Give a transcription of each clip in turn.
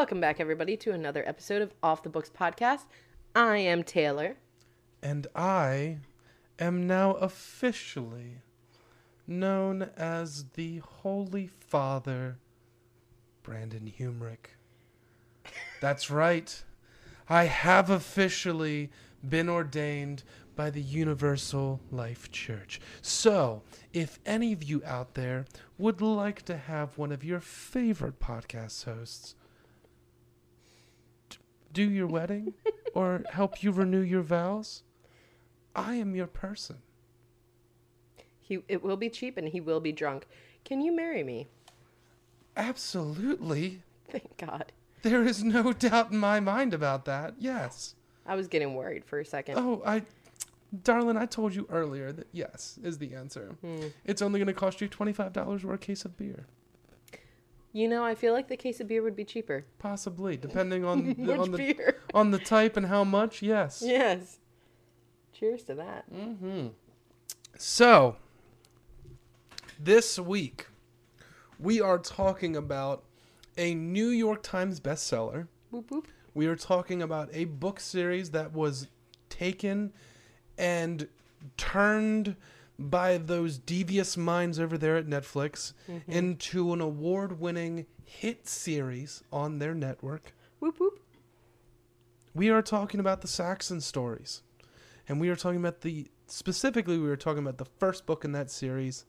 Welcome back, everybody, to another episode of Off the Books podcast. I am Taylor. And I am now officially known as the Holy Father, Brandon Humrick. That's right. I have officially been ordained by the Universal Life Church. So, if any of you out there would like to have one of your favorite podcast hosts do your wedding or help you renew your vows, I am your person. He it will be cheap and he will be drunk. Can you marry me? Absolutely. Thank God. There is no doubt in my mind about that. Yes. I was getting worried for a second. Oh, I darling, I told you earlier that yes is the answer. Hmm. It's only going to cost you $25 for a case of beer. You know, I feel like the case of beer would be cheaper. Possibly, depending on the, on the beer? on the type and how much. Yes. yes. Cheers to that. Mm-hmm. So, this week, we are talking about a New York Times bestseller. Boop boop. We are talking about a book series that was taken and turned by those devious minds over there at Netflix into an award winning hit series on their network. Whoop whoop. We are talking about the Saxon stories. And we are talking about the specifically we are talking about the first book in that series,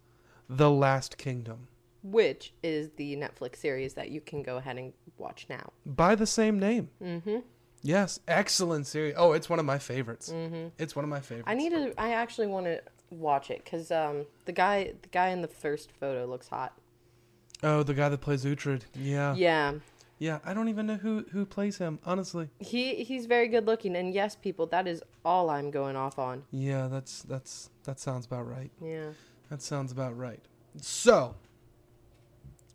The Last Kingdom, Which is the Netflix series that you can go ahead and watch now. by the same name. Mm-hmm. Yes, excellent series. Oh, it's one of my favorites. Mm-hmm. It's one of my favorites. I need to. I actually want to watch it because um the guy the guy in the first photo looks hot. Oh, the guy that plays Uhtred. Yeah. Yeah, Yeah, I don't even know who who plays him, honestly. he he's very good looking, and yes, people, that is all I'm going off on. Yeah, that's that's that sounds about right. Yeah. That sounds about right. So,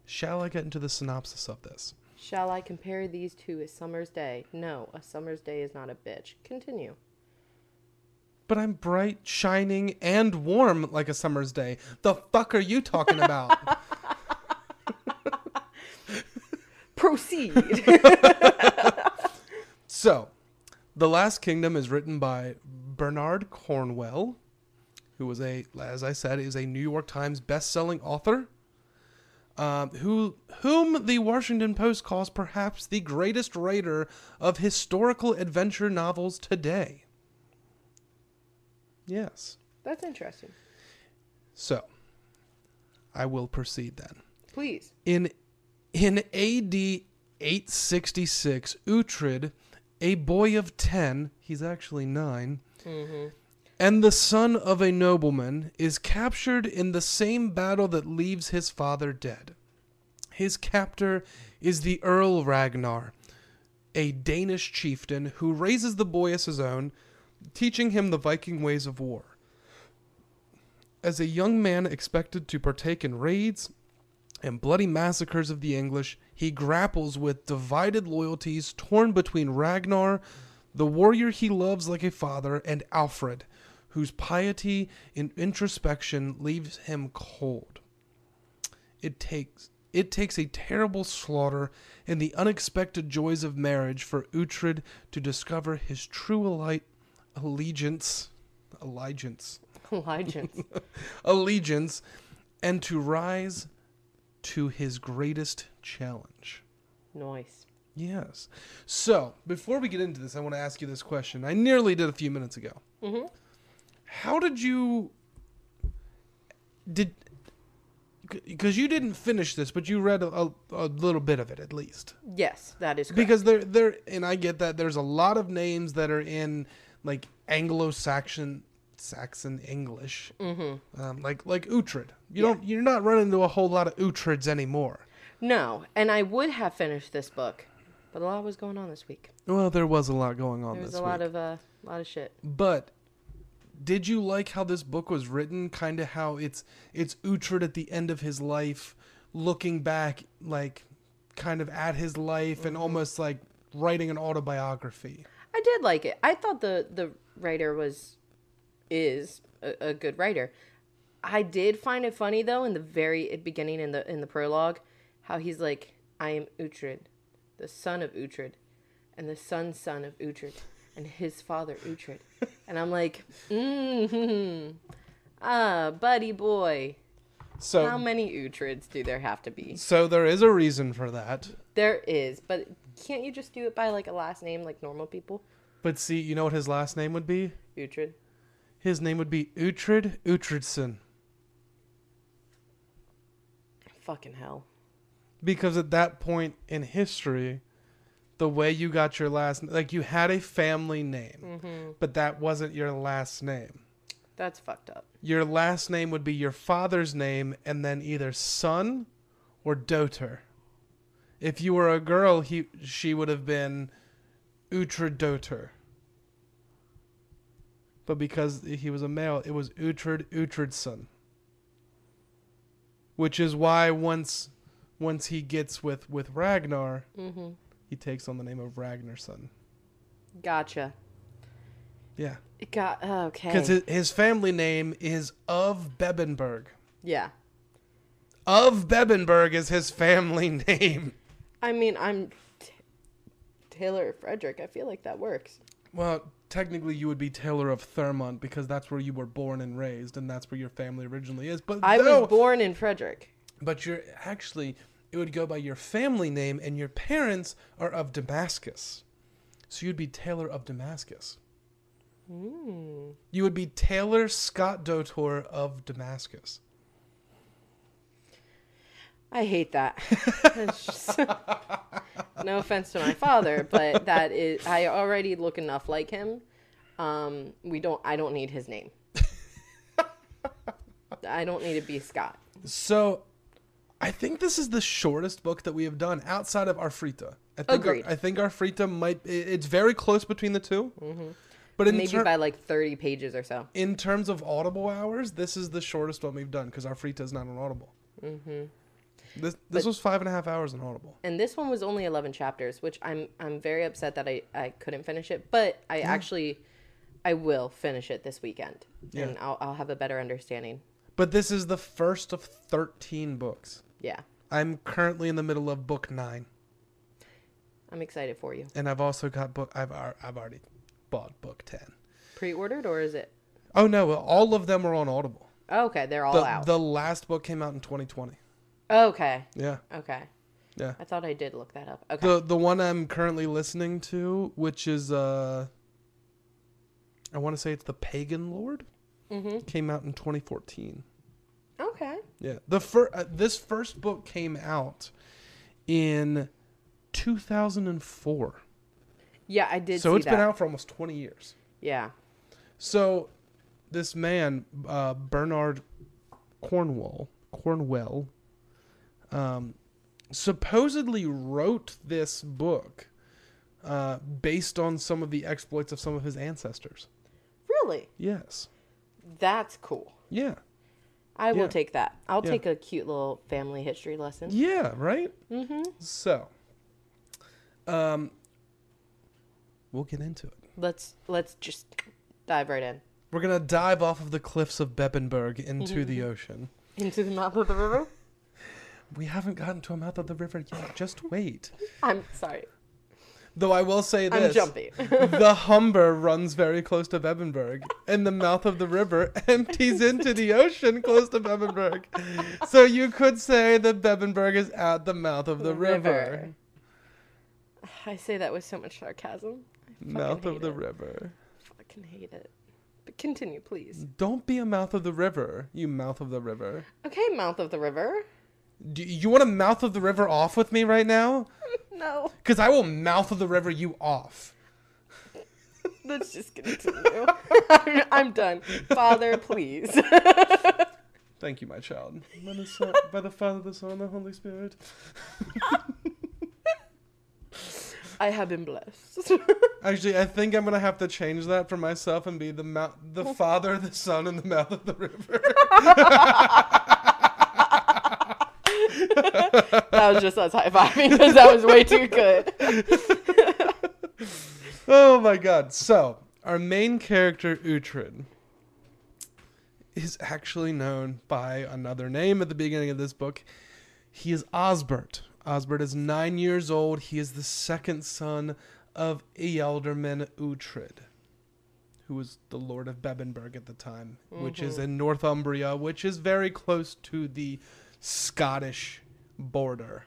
shall I get into the synopsis of this? Shall I compare these to a summer's day? No, a summer's day is not a bitch. Continue. But I'm bright, shining, and warm like a summer's day. The fuck are you talking about? Proceed. so, The Last Kingdom is written by Bernard Cornwell, who was a, as I said, is a New York Times best-selling author. Um, who, whom the Washington Post calls perhaps the greatest writer of historical adventure novels today. Yes. That's interesting. So, I will proceed then. Please. In in AD 866, Uhtred, a boy of 10, he's actually 9, Mm-hmm. and the son of a nobleman, is captured in the same battle that leaves his father dead. His captor is the Earl Ragnar, a Danish chieftain who raises the boy as his own, teaching him the Viking ways of war. As a young man expected to partake in raids and bloody massacres of the English, he grapples with divided loyalties torn between Ragnar, the warrior he loves like a father, and Alfred, whose piety and introspection leaves him cold. It takes it takes a terrible slaughter and the unexpected joys of marriage for Uhtred to discover his true ali- allegiance, allegiance, Allegiance. allegiance, and to rise to his greatest challenge. nice. Yes. So, before we get into this, I want to ask you this question. I nearly did a few minutes ago. Mm-hmm. How did you did because you didn't finish this, but you read a, a, a little bit of it at least. Yes, that is correct. Because there there and I get that there's a lot of names that are in like Anglo-Saxon Saxon English. mm-hmm. Um, like like Uhtred. You Yeah. don't you're not running into a whole lot of Uhtred's anymore. No, and I would have finished this book, but a lot was going on this week. Well, there was a lot going on There was this a week. lot of uh, lot of shit. But did you like how this book was written? Kind of how it's it's Uhtred at the end of his life, looking back like kind of at his life and almost like writing an autobiography. I did like it. I thought the the writer was is a, a good writer. I did find it funny though in the very beginning in the in the prologue how he's like I am Uhtred the son of Uhtred, and the son's son of Uhtred, and his father Uhtred. And I'm like, mm-hmm. Ah, buddy boy. So How many Uhtred's do there have to be? so there is a reason for that. There is, but can't you just do it by like a last name like normal people? But see, you know what his last name would be? Uhtred. His name would be Uhtred Uhtredson. Fucking hell. Because at that point in history, the way you got your last like you had a family name, Mm-hmm. but that wasn't your last name. That's fucked up. Your last name would be your father's name and then either son or daughter. If you were a girl, he she would have been Uhtred. But because he was a male, it was Uhtred Uhtredson. Which is why once once he gets with with Ragnar, Mm-hmm. he takes on the name of Ragnarsson. Gotcha. Yeah, It got okay. because his, his family name is of Bebbanburg. yeah. Of Bebbanburg is his family name. I mean, I'm t- Taylor Frederick. I feel like that works. Well, technically, you would be Taylor of Thurmont because that's where you were born and raised, and that's where your family originally is. But I no, was born in Frederick. but you're actually it would go by your family name, and your parents are of Damascus, so you'd be Taylor of Damascus. Mm. You would be Taylor Scott Dotor of Damascus. I hate that. Just- no offense to my father, but that is I already look enough like him. Um, we don't. I don't need his name. I don't need to be Scott. So, I think this is the shortest book that we have done outside of Arfrita. I think Agreed. I think Arfrita might. It's very close between the 2 But in Mm-hmm. Maybe ter- by like thirty pages or so. in terms of audible hours, this is the shortest one we've done because Arfrita is not on Audible. hmm This this But- was five and a half hours on Audible. And this one was only eleven chapters, which I'm I'm very upset that I I couldn't finish it, but I actually I will finish it this weekend, and I'll I'll have a better understanding. But this is the first of thirteen books. Yeah, I'm currently in the middle of book nine, I'm excited for you. and I've also got book. I've I've already bought book ten. Pre-ordered or is it? Oh no, all of them are on Audible. Oh, okay, they're all The out. the last book came out in 2020. Okay, Yeah. okay. Yeah. I thought I did look that up. Okay. The the one I'm currently listening to, which is uh I want to say it's The Pagan Lord, mm-hmm. came out in 2014. Okay. Yeah. The fir- uh, this first book came out in 2004. Yeah, I did. so it's that. been out for almost 20 years. Yeah. So this man uh, Bernard Cornwell Cornwell um, supposedly wrote this book uh, based on some of the exploits of some of his ancestors. Really? Yes. That's cool. Yeah. I will Yeah. take that. I'll Yeah. take a cute little family history lesson. Yeah. Right. Mm-hmm. So, um, we'll get into it. Let's let's just dive right in We're gonna dive off of the cliffs of Bebbanburg into the ocean. into the mouth of the river. We haven't gotten to a mouth of the river yet. Just wait. I'm sorry. Though I will say this. I'm jumpy. the Humber runs very close to Bebbanburg, and the mouth of the river empties into the ocean close to Bebbanburg. So you could say that Bebbanburg is at the mouth of the river. River. I say that with so much sarcasm. Mouth of the it. river. Fucking hate it. But continue, please. Don't be a mouth of the river, you mouth of the river. Okay, mouth of the river. Do you want to mouth of the river off with me right now? No, Because I will mouth of the river you off. let's just continue. I'm, I'm done. Father, please. Thank you, my child. By the, son, by the Father, the Son, and the Holy Spirit. I have been blessed. Actually, I think I'm gonna have to change that for myself and be the mouth, the Father, the Son, and the mouth of the river. That was just us high fiving because that was way too good. oh my God! So our main character Uhtred is actually known by another name at the beginning of this book. He is Osbert. Osbert is nine years old. He is the second son of Ealdorman Uhtred, who was the Lord of Bebbanburg at the time, which is mm-hmm. in Northumbria, which is very close to the Scottish border.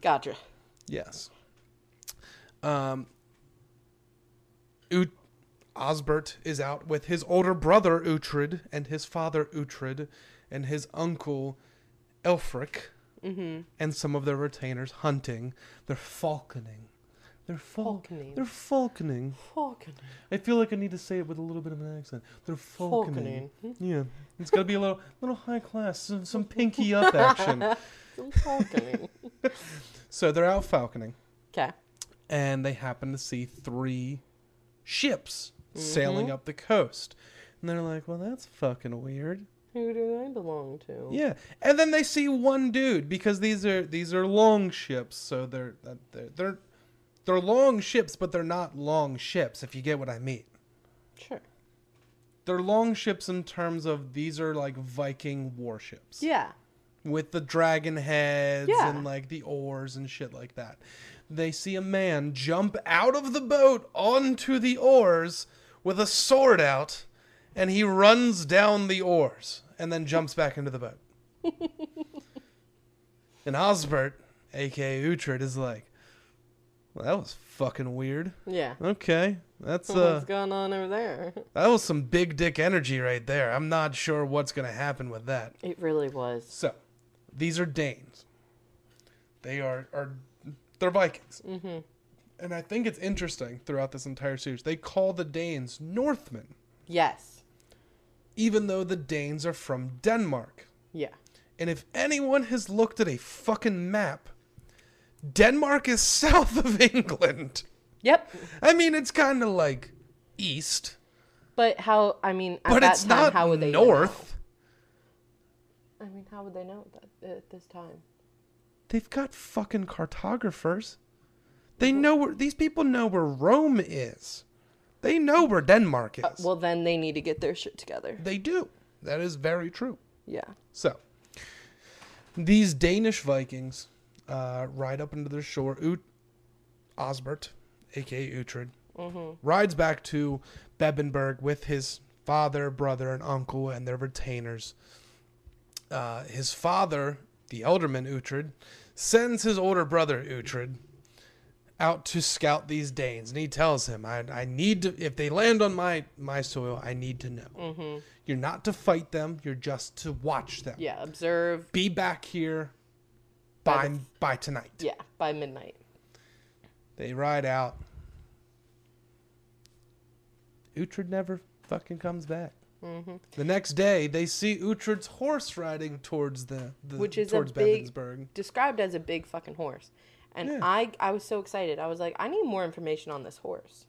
Gotcha. Yes. Um, Ut- Osbert is out with his older brother Uhtred and his father Uhtred and his uncle Elfric Mm-hmm. and some of their retainers hunting. They're falconing. They're fal- Falconing. They're falconing. Falconing. I feel like I need to say it with a little bit of an accent. They're falconing. Falconing. Yeah, it's got to be a little, little high class, some, some pinky up action. Some falconing. So they're out falconing. Okay. and they happen to see three ships mm-hmm. sailing up the coast. And they're like, well, that's fucking weird. Who do I belong to? Yeah. And then they see one dude because these are these are long ships, so they're they're they're, they're long ships, but they're not long ships if you get what I mean. Sure. They're long ships in terms of these are like Viking warships. Yeah. With the dragon heads Yeah. and like the oars and shit like that. They see a man jump out of the boat onto the oars with a sword out, and he runs down the oars and then jumps back into the boat. and Osbert, aka Uhtred, is like, well, that was fucking weird. Yeah. Okay, that's uh, What's going on over there? that was some big dick energy right there. I'm not sure what's gonna happen with that. It really was. So, these are Danes. They are are they're Vikings. Mm-hmm. And I think it's interesting throughout this entire series. They call the Danes Northmen, Yes. even though the Danes are from Denmark. Yeah. And if anyone has looked at a fucking map, Denmark is south of England. Yep. I mean, it's kind of like east, But how? I mean, at but that it's time, not how would they north. I mean, how would they know that at this time? They've got fucking cartographers. They know where these people know where Rome is. They know where Denmark is. Uh, well, then they need to get their shit together. they do. That is very true. Yeah. So, these Danish Vikings uh, ride up into their shore. Ut- Osbert, aka Uhtred, rides back to Bebbanburg with his father, brother, and uncle and their retainers. Uh, his father, the ealdorman Uhtred, sends his older brother Uhtred out to scout these Danes, and he tells him, "I, I need to. If they land on my my soil, I need to know. Mm-hmm. You're not to fight them. You're just to watch them. Yeah. Observe. Be back here By by by tonight." Yeah. By midnight. They ride out. Uhtred never fucking comes back. Mm-hmm. The next day, they see Uhtred's horse riding towards the, the Which is a towards big- Bebensburg. Described as a big fucking horse, and Yeah. I I was so excited. I was like, I need more information on this horse.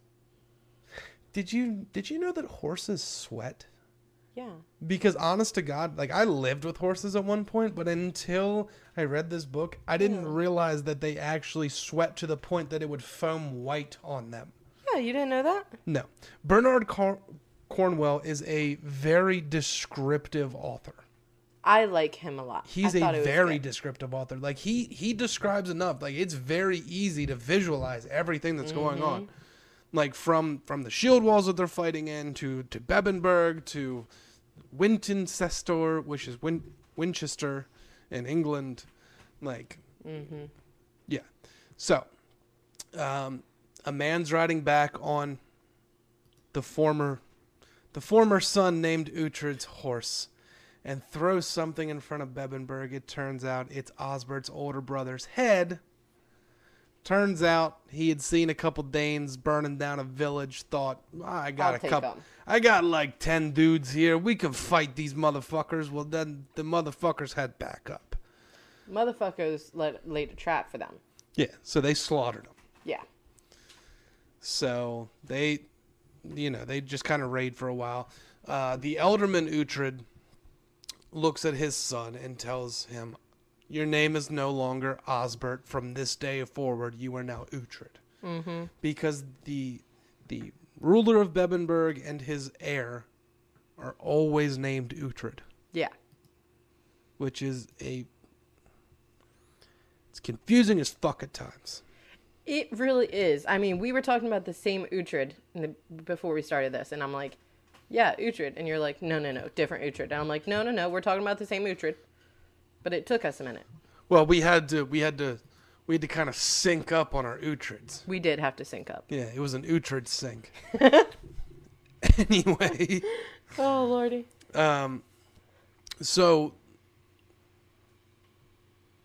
Did you did you know that horses sweat? Yeah. Because honest to God, like I lived with horses at one point, but until I read this book, I didn't Yeah. realize that they actually sweat to the point that it would foam white on them. Yeah. You didn't know that? No. Bernard Cor- Cornwell is a very descriptive author. I like him a lot. He's a very descriptive author. Like he he describes enough. Like it's very easy to visualize everything that's going Mm-hmm. on. Like from from the shield walls that they're fighting in to to Bebbanburg to Wintanceaster, which is Win- Winchester in England. Like Mm-hmm. yeah. So, um, a man's riding back on the former, the former son named Uhtred's horse, and throws something in front of Bebbanburg. It turns out it's Osbert's older brother's head. Turns out he had seen a couple Danes burning down a village. Thought "Ah, I got I'll a couple. couple. 'em." I got like ten dudes here. We can fight these motherfuckers. Well, then the motherfuckers had backup. Motherfuckers let, laid a trap for them. Yeah, so they slaughtered them. Yeah. So they, you know, they just kind of raid for a while. Uh, the ealdorman Uhtred looks at his son and tells him, "Your name is no longer Osbert. From this day forward, you are now Uhtred." Mm-hmm. Because the the ruler of Bebbanburg and his heir are always named Uhtred, Yeah. which is a It's confusing as fuck at times. It really is. I mean, we were talking about the same Uhtred in the, before we started this, and I'm like, yeah, Uhtred. And you're like, no, no, no, different Uhtred. And I'm like, no, no, no, we're talking about the same Uhtred. But it took us a minute. Well, we had to we had to we had to kind of sync up on our Uhtreds. We did have to sync up. Yeah, it was an Uhtred sync. anyway, Oh, Lordy. um, so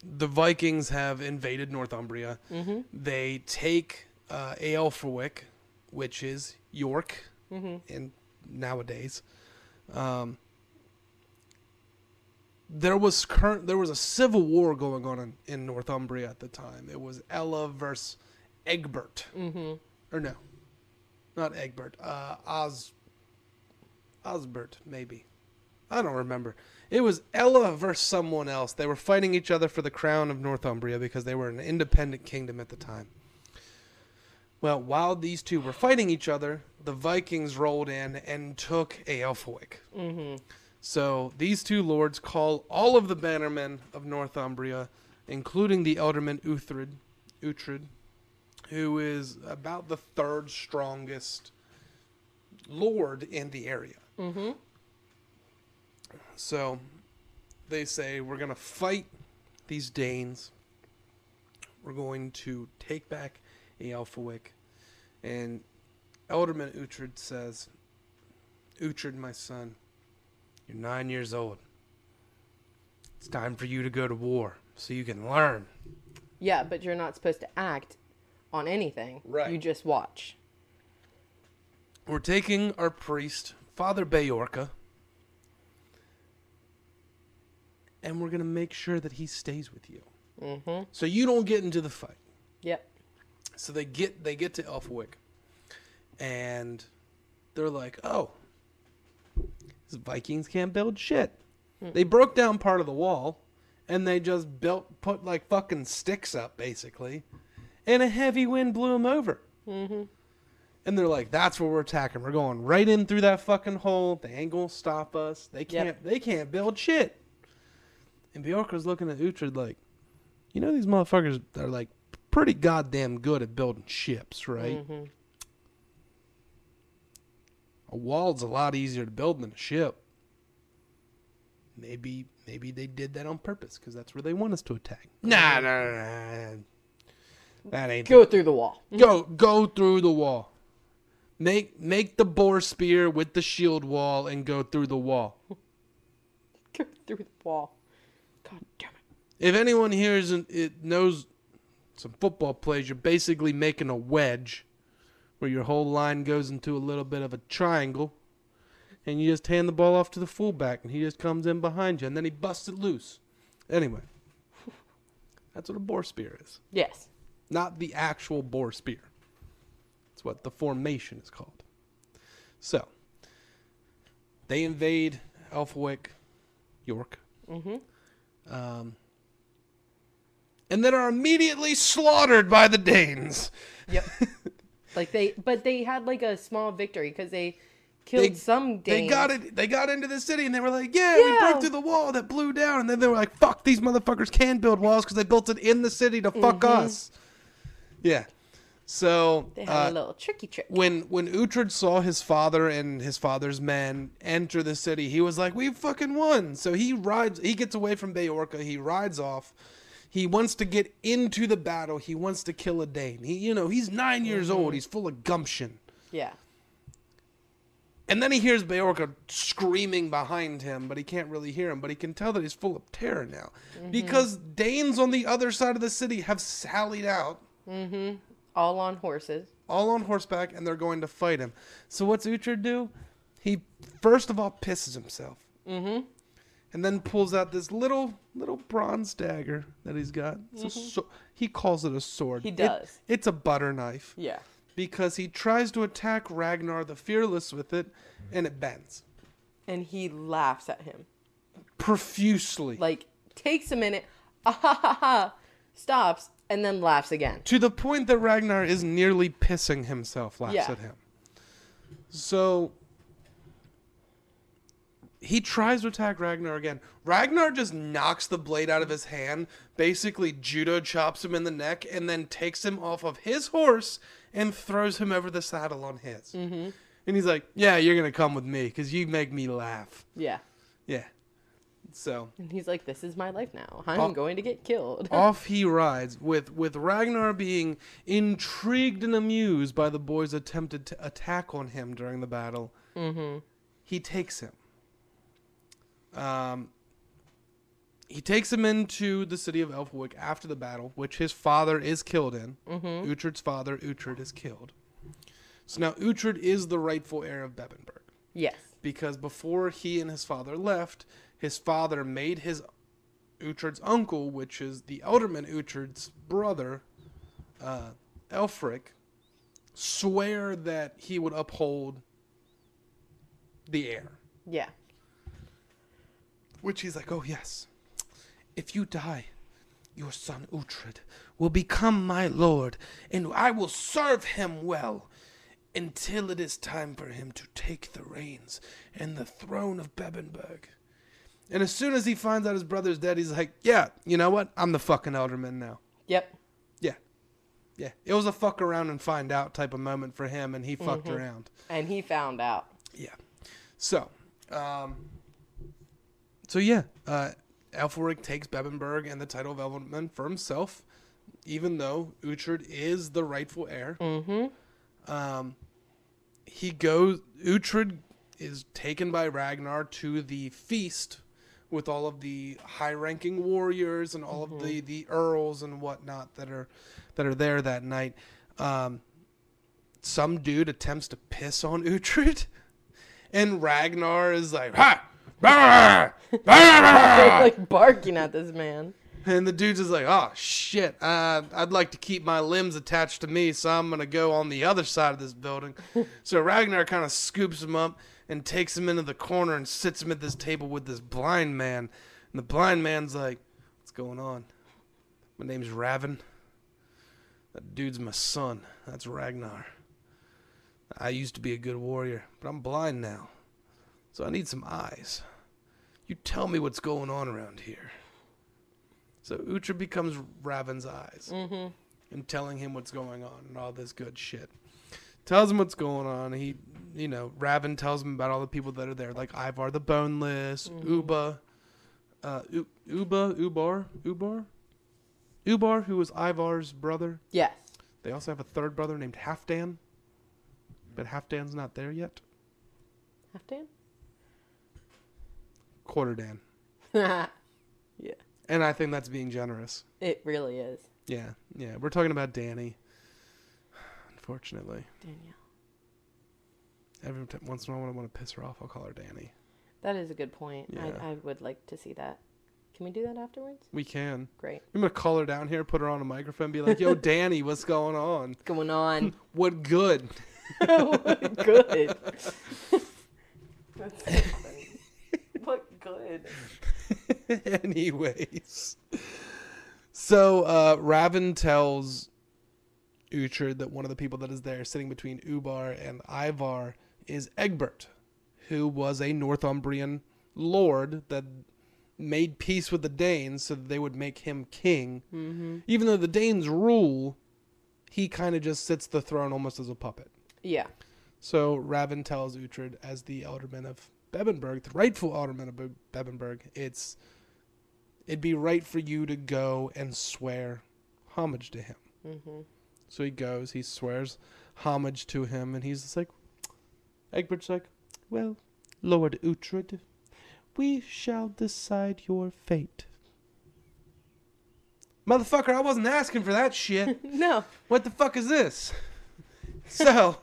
the Vikings have invaded Northumbria. Mm-hmm. They take uh, Eoferwic, which is York, Mm-hmm. in nowadays. Um, there was current there was a civil war going on in, in Northumbria at the time. It was Ella versus Egbert. Mm-hmm. Or no. Not Egbert. Uh Oz Osbert, maybe. I don't remember. It was Ella versus someone else. They were fighting each other for the crown of Northumbria because they were an independent kingdom at the time. Well, while these two were fighting each other, the Vikings rolled in and took Eoferwic. Mm-hmm. So these two lords call all of the bannermen of Northumbria, including the ealdorman Uhtred, Uhtred, who is about the third strongest lord in the area. Mm-hmm. So they say, We're going to fight these Danes. We're going to take back Eoferwic. And Ealdorman Uhtred says, Uhtred, my son, you're nine years old. It's time for you to go to war so you can learn. Yeah, but you're not supposed to act on anything. Right. You just watch. We're taking our priest, Father Beocca, and we're going to make sure that he stays with you. Mm-hmm. So you don't get into the fight. Yep. So they get they get to Elfwick, and they're like, "Oh, these Vikings can't build shit." They broke down part of the wall, and they just built put like fucking sticks up basically, and a heavy wind blew them over. Mm-hmm. And they're like, "That's where we're attacking. We're going right in through that fucking hole. They ain't gonna stop us. They can't. They can't build shit." And Beocca's looking at Uhtred like, "You know these motherfuckers are like pretty goddamn good at building ships, right? Mm-hmm. A wall's a lot easier to build than a ship. Maybe, maybe they did that on purpose because that's where they want us to attack. Nah, nah, nah, nah. That ain't Go through the wall. go go through the wall. Make make the boar spear with the shield wall and go through the wall. Go through the wall. God damn it. If anyone here isn't it knows some football plays, you're basically making a wedge where your whole line goes into a little bit of a triangle and you just hand the ball off to the fullback and he just comes in behind you and then he busts it loose. Anyway, that's what a boar spear is. Yes. not the actual boar spear. It's what the formation is called. So, they invade Elfwick, York, Mm-hmm. Um, and then are immediately slaughtered by the Danes. Yep. like they, but they had like a small victory because they killed They- some Danes. They got it. They got into the city and they were like, "Yeah, we broke through the wall that blew down." And then they were like, "Fuck, these motherfuckers can build walls because they built it in the city to fuck Mhm. us." Yeah. So They had uh, a little tricky trick. when when Uhtred saw his father and his father's men enter the city, he was like, "We fucking won!" So he rides. He gets away from Beocca. He rides off. He wants to get into the battle. He wants to kill a Dane. He, you know, he's 9 years old. He's full of gumption. Yeah. And then he hears Beocca screaming behind him, but he can't really hear him. But he can tell that he's full of terror now, because Danes on the other side of the city have sallied out. Mm-hmm. All on horses. all on horseback and they're going to fight him. So what's Uhtred do? He first of all pisses himself Mm-hmm. and then pulls out this little little bronze dagger that he's got. It's a so- he calls it a sword. He It- does. it's a butter knife Yeah. because he tries to attack Ragnar the Fearless with it and it bends And he laughs at him. profusely Like takes a minute, ah ha ha ha, stops, and then laughs again. to the point that Ragnar is nearly pissing himself laughs Yeah. at him. So he tries to attack Ragnar again. Ragnar just knocks the blade out of his hand, basically judo chops him in the neck, and then takes him off of his horse and throws him over the saddle on his. Mm-hmm. And he's like, "Yeah, you're gonna come with me because you make me laugh." Yeah. Yeah. So And he's like, "This is my life now. I'm Oh. going to get killed." off he rides with with Ragnar being intrigued and amused by the boys' attempted to attack on him during the battle. mm-hmm. He takes him. Um, he takes him into the city of Elfwick after the battle, which his father is killed in. Mm-hmm. Uhtred's father, Uhtred, is killed. So now Uhtred is the rightful heir of Bebbanburg Yes. because before he and his father left, his father made his Uhtred's uncle, which is the Ealdorman Uhtred's brother, uh, Elfric, swear that he would uphold the heir. Yeah. Which he's like, oh yes, if you die, your son Uhtred will become my lord, and I will serve him well until it is time for him to take the reins and the throne of Bebbanburg. And as soon as he finds out his brother's dead, he's like, yeah, you know what? I'm the fucking Ealdorman now. Yep. Yeah. Yeah. It was a fuck around and find out type of moment for him, and he fucked around. And he found out. Yeah. So, um, so yeah, uh, Elfric takes Bebbanburg and the title of Ealdorman for himself, even though Uhtred is the rightful heir. Mm-hmm. Um, he goes. Uhtred is taken by Ragnar to the feast with all of the high-ranking warriors and all of the the earls and whatnot that are that are there that night. Um, some dude attempts to piss on Uhtred, and Ragnar is like, "Ha!" Like barking at this man. And the dude's just like, oh shit, uh, I'd like to keep my limbs attached to me, so I'm gonna go on the other side of this building. so Ragnar kind of scoops him up and takes him into the corner and sits him at this table with this blind man. And the blind man's like, what's going on? My name's Raven. That dude's my son. That's Ragnar. I used to be a good warrior, but I'm blind now. So I need some eyes. You tell me what's going on around here. So Uhtred becomes Raven's eyes Mm-hmm. and telling him what's going on and all this good shit. Tells him what's going on. He, you know, Raven tells him about all the people that are there, like Ivar the Boneless, Uba, uh, U- Uba, Ubar, Ubar, Ubar, who was Ivar's brother. Yes. They also have a third brother named Halfdan, but Halfdan's not there yet. Halfdan? Quarterdan, yeah. and I think that's being generous. It really is. Yeah, yeah. We're talking about Danny. Unfortunately, Danielle. Every t- once in a while when I want to piss her off, I'll call her Danny. That is a good point. Yeah. I, I would like to see that. Can we do that afterwards? We can. Great. I'm gonna call her down here, put her on a microphone, be like, "Yo, Danny, what's going on? What's going on? What good?" What good. That's so funny. What good? Anyways, so uh, Raven tells Uhtred that one of the people that is there, sitting between Ubar and Ivar, is Egbert, who was a Northumbrian lord that made peace with the Danes so that they would make him king. Mm-hmm. Even though the Danes rule, he kind of just sits the throne almost as a puppet. Yeah. So Raven tells Uhtred, as the alderman of Bebbanburg, the rightful alderman of Be- Bebbanburg, it's it'd be right for you to go and swear homage to him. Mm-hmm. So he goes, he swears homage to him, and he's just like, Egbert's like, well, Lord Uhtred, we shall decide your fate. Motherfucker, I wasn't asking for that shit. No. What the fuck is this? So,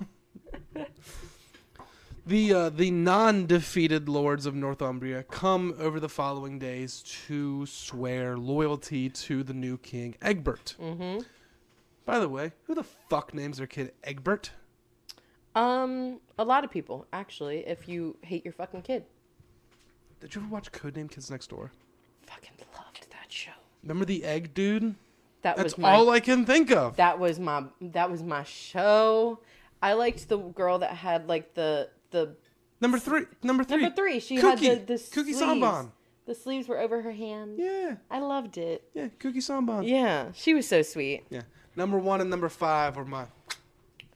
the uh, the non-defeated lords of Northumbria come over the following days to swear loyalty to the new king Egbert. Mm-hmm. By the way, who the fuck names their kid Egbert? Um, a lot of people actually. If you hate your fucking kid, Did you ever watch Codename Kids Next Door? fucking loved that show. Remember the egg dude? That That's was my. all I can think of. that was my. That was my show. I liked the girl that had like the the Number three. Number three. Number three, she had the, the Cookie sleeves. Sanban. The sleeves were over her hand. Yeah. I loved it. Yeah. Kuki Sanban. Yeah, she was so sweet. Yeah. Number one and number five were my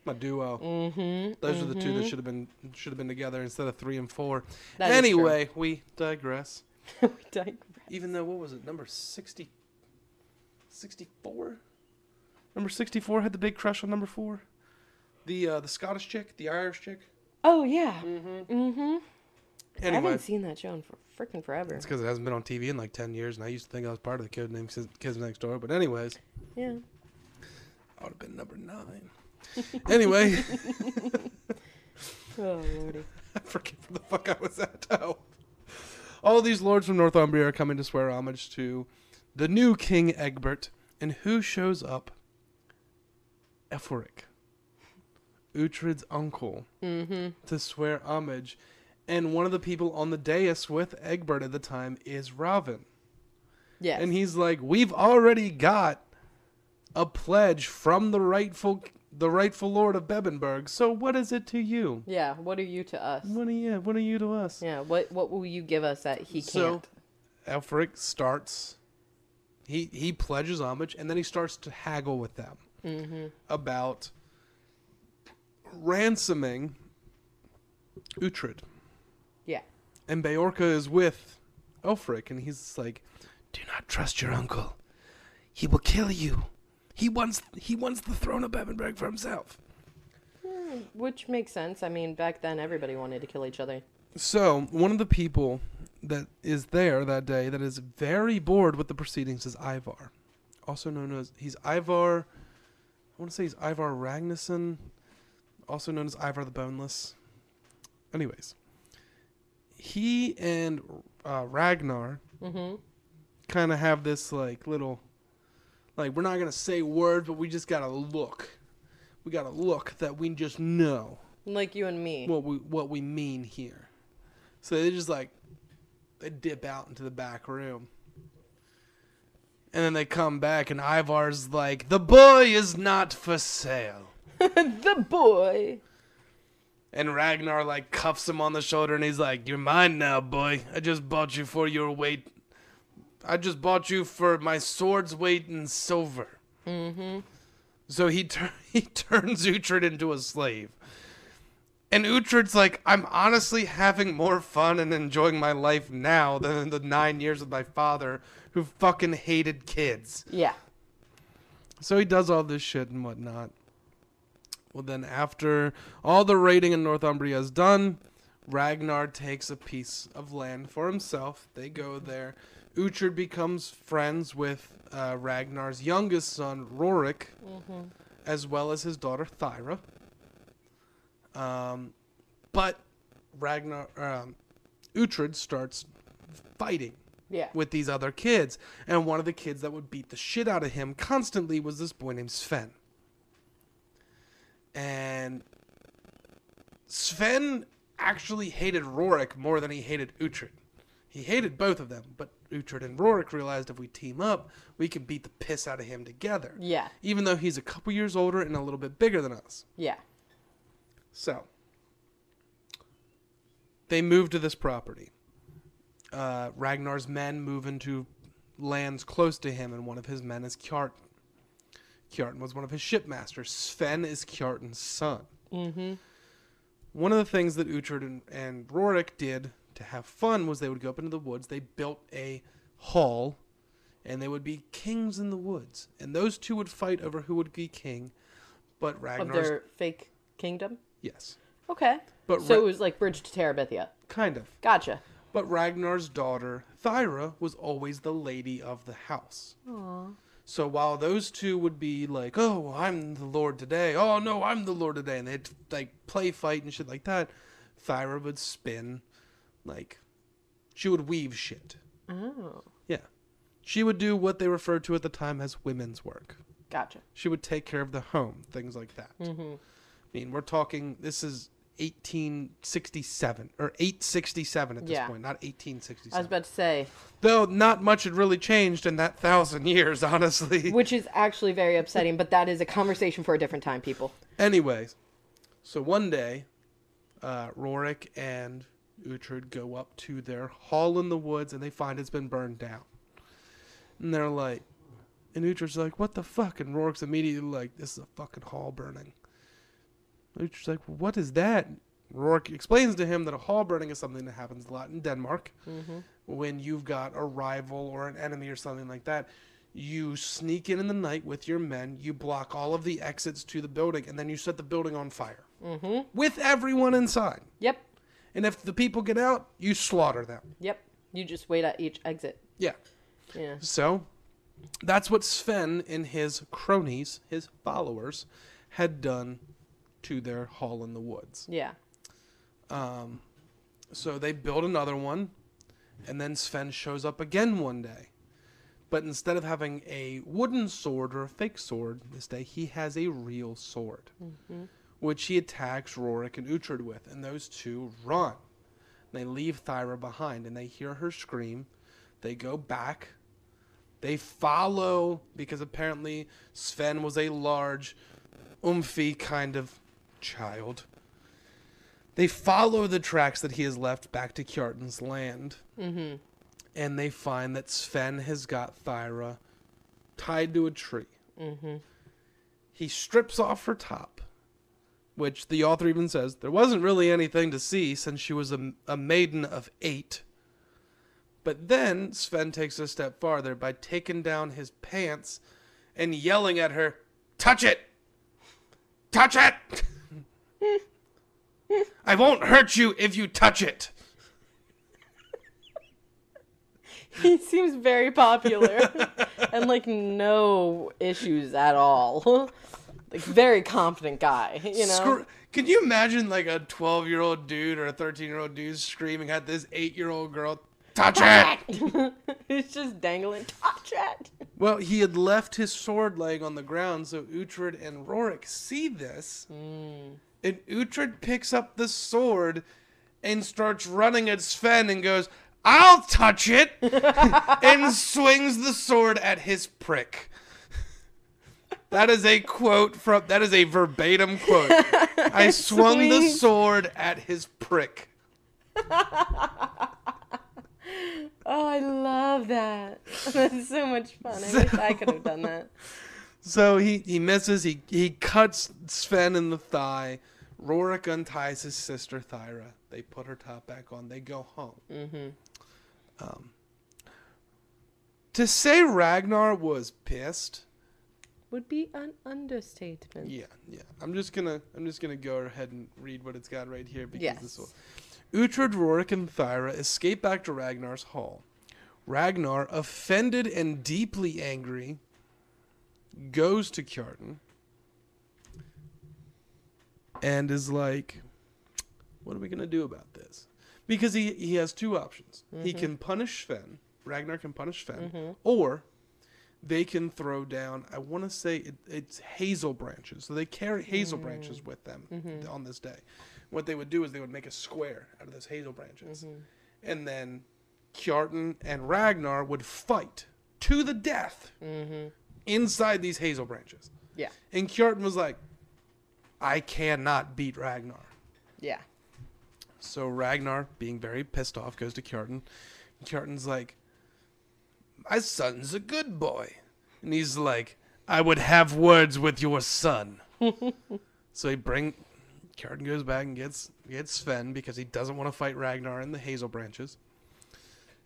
my duo. Mm-hmm. Those are the two that should have been should have been together instead of three and four. That is true. anyway, we digress. we digress. Even though what was it? Number 60 64? Number 64 had the big crush on number 4. The uh, the Scottish chick, the Irish chick. Oh yeah. Mm-hmm. Mm-hmm. I Anyway, haven't seen that show in for freaking forever. it's because it hasn't been on TV in like 10 years, and I used to think I was part of the code name Kids Next Door. But anyways, Yeah. I would have been number 9. Anyway, Oh lordy. I forget where the fuck I was at. Oh. All these lords from Northumbria are coming to swear homage to the new King Egbert. And who shows up? Elfric, Uhtred's uncle, Mm-hmm. to swear homage. And one of the people on the dais with Egbert at the time is Raven. Yes. And he's like, We've already got a pledge from the rightful the rightful lord of Bebbanburg. So what is it to you? yeah. What are you to us? What are you what are you to us? Yeah. What What will you give us that he So- can't? Elfric starts he he pledges homage and then he starts to haggle with them Mm-hmm. about ransoming Uhtred. Yeah. And Beocca is with Elfric and he's like, Do not trust your uncle. He will kill you. He wants he wants the throne of Bebbanburg for himself. Hmm, Which makes sense. I mean, back then everybody wanted to kill each other. So one of the people that is there that day that is very bored with the proceedings is Ivar, also known as he's Ivar. I want to say he's Ivar Ragnarsson, also known as Ivar the Boneless. Anyways, he and uh, Ragnar Mm-hmm. kind of have this like little, like we're not gonna say words, but we just gotta look. We gotta look that we just know Like you and me. what we what we mean here. So they just like they dip out into the back room. And then they come back and Ivar's like, "The boy is not for sale." the boy. And Ragnar like cuffs him on the shoulder and he's like, "You're mine now, boy. I just bought you for your weight. I just bought you for my sword's weight in silver." Mm-hmm. So he tur- he turns Uhtred into a slave. And Uhtred's like, I'm honestly having more fun and enjoying my life now than in the nine years with my father, who fucking hated kids. Yeah. So he does all this shit and whatnot. Well, then after all the raiding in Northumbria is done, Ragnar takes a piece of land for himself. They go there. Uhtred becomes friends with uh, Ragnar's youngest son, Rorik, Mm-hmm. as well as his daughter Thyra. Um, but Ragnar, um, Uhtred starts fighting Yeah. with these other kids, and one of the kids that would beat the shit out of him constantly was this boy named Sven. And Sven actually hated Rorik more than he hated Uhtred. He hated both of them, but Uhtred and Rorik realized if we team up, we can beat the piss out of him together. Yeah. Even though he's a couple years older and a little bit bigger than us. Yeah. So they move to this property. Uh, Ragnar's men move into lands close to him, and one of his men is Kjartan. Kjartan was one of his shipmasters. Sven is Kjartan's son. Mm-hmm. One of the things that Uhtred and, and Rorik did to have fun was they would go up into the woods. They built a hall, and they would be kings in the woods. And those two would fight over who would be king. But Of their fake kingdom. yes, Okay. but So Ra- it was like Bridge to Terabithia. kind of. Gotcha. But Ragnar's daughter, Thyra, was always the lady of the house. Aww. So while those two would be like, "Oh, I'm the lord today," "Oh no, I'm the lord today," and they'd like play fight and shit like that, Thyra would spin, like, she would weave shit. Oh. Yeah, she would do what they referred to at the time as women's work. Gotcha. She would take care of the home, things like that. Mm-hmm. I mean, we're talking. This is 1867 or 867 at this Yeah. point, not 1867. I was about to say, Though not much had really changed in that thousand years, honestly. which is actually very upsetting, but that is a conversation for a different time, people. Anyways, so one day, uh, Rorik and Uhtred go up to their hall in the woods and they find it's been burned down. And they're like, and Uhtred's like, what the fuck? And Rorik's immediately like, this is a fucking hall burning. Uhtred's like, well, what is that? Rorik explains to him that a hall burning is something that happens a lot in Denmark Mm-hmm. when you've got a rival or an enemy or something like that. You sneak in in the night with your men, you block all of the exits to the building, and then you set the building on fire Mm-hmm. with everyone inside. Yep. And if the people get out, you slaughter them. Yep. You just wait at each exit. Yeah. Yeah. So that's what Sven and his cronies, his followers, had done to their hall in the woods. Yeah. Um, so they build another one, and then Sven shows up again one day. But instead of having a wooden sword or a fake sword this day, he has a real sword, which he attacks Rorik and Uhtred with, and those two run. They leave Thyra behind, and they hear her scream. They go back. They follow because apparently Sven was a large, umphy kind of child. They follow the tracks that he has left back to Kjartan's land, Mm-hmm. and they find that Sven has got Thyra tied to a tree. Mm-hmm. He strips off her top, which the author even says there wasn't really anything to see since she was a, a maiden of eight. But then Sven takes a step farther by taking down his pants and yelling at her, Touch it! Touch it! I won't hurt you if you touch it. He seems very popular and like no issues at all. Like very confident guy, you know. Scr- Can you imagine like a 12 year old dude or a 13 year old dude screaming at this 8 year old girl, Touch it! He's just dangling. Touch it. Well, he had left his sword laying on the ground, so Uhtred and Rorik see this, Mm. and Uhtred picks up the sword and starts running at Sven and goes, I'll touch it! and swings the sword at his prick. That is a quote from, that is a verbatim quote. I swung the sword at his prick. Oh, I love that. That's so much fun. I wish I could have done that. So he, he misses, he, he cuts Sven in the thigh. Rorik unties his sister Thyra. They put her top back on. They go home. Mm-hmm. Um, to say Ragnar was pissed, Would be an understatement. yeah, yeah. I'm just gonna I'm just gonna go ahead and read what it's got right here because Yes. this will. Uhtred, Rorik, and Thyra escape back to Ragnar's hall. Ragnar, offended and deeply angry, goes to Kjartan and is like, "What are we gonna do about this?" Because he he has two options. He can punish Sven. Ragnar can punish Sven, Mhm. or they can throw down. I want to say it, it's hazel branches. So they carry hazel branches with them Mhm. on this day. What they would do is they would make a square out of those hazel branches, Mhm. and then Kjartan and Ragnar would fight to the death Mm-hmm. inside these hazel branches. Yeah. And Kjartan was like, "I cannot beat Ragnar." Yeah. So Ragnar, being very pissed off, goes to Kjartan. Kjartan's like, My son's a good boy. And he's like, I would have words with your son. so he bring Kjartan goes back and gets gets Sven because he doesn't want to fight Ragnar in the hazel branches.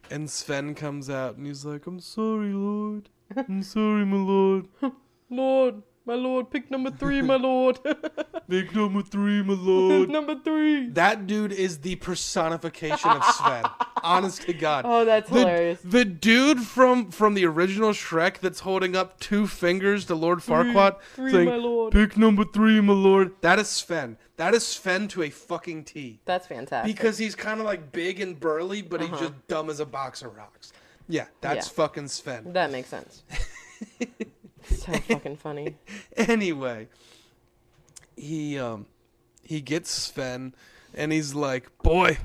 And Sven comes out and he's like, I'm sorry, Lord. I'm sorry, my lord. Lord, my lord, pick number three, my lord. Pick number three, my lord. Pick number three. That dude is the personification of Sven. Honest to God. Oh, that's the, hilarious. the dude from from the original Shrek that's holding up two fingers to Lord Farquaad, three, saying, my lord. "Pick number three, my lord." That is Sven. That is Sven to a fucking T. That's fantastic. Because he's kind of like big and burly, but he's Uh-huh. just dumb as a box of rocks. Yeah, that's Yeah. fucking Sven. that makes sense. So fucking funny. anyway, he um he gets Sven and he's like, "Boy,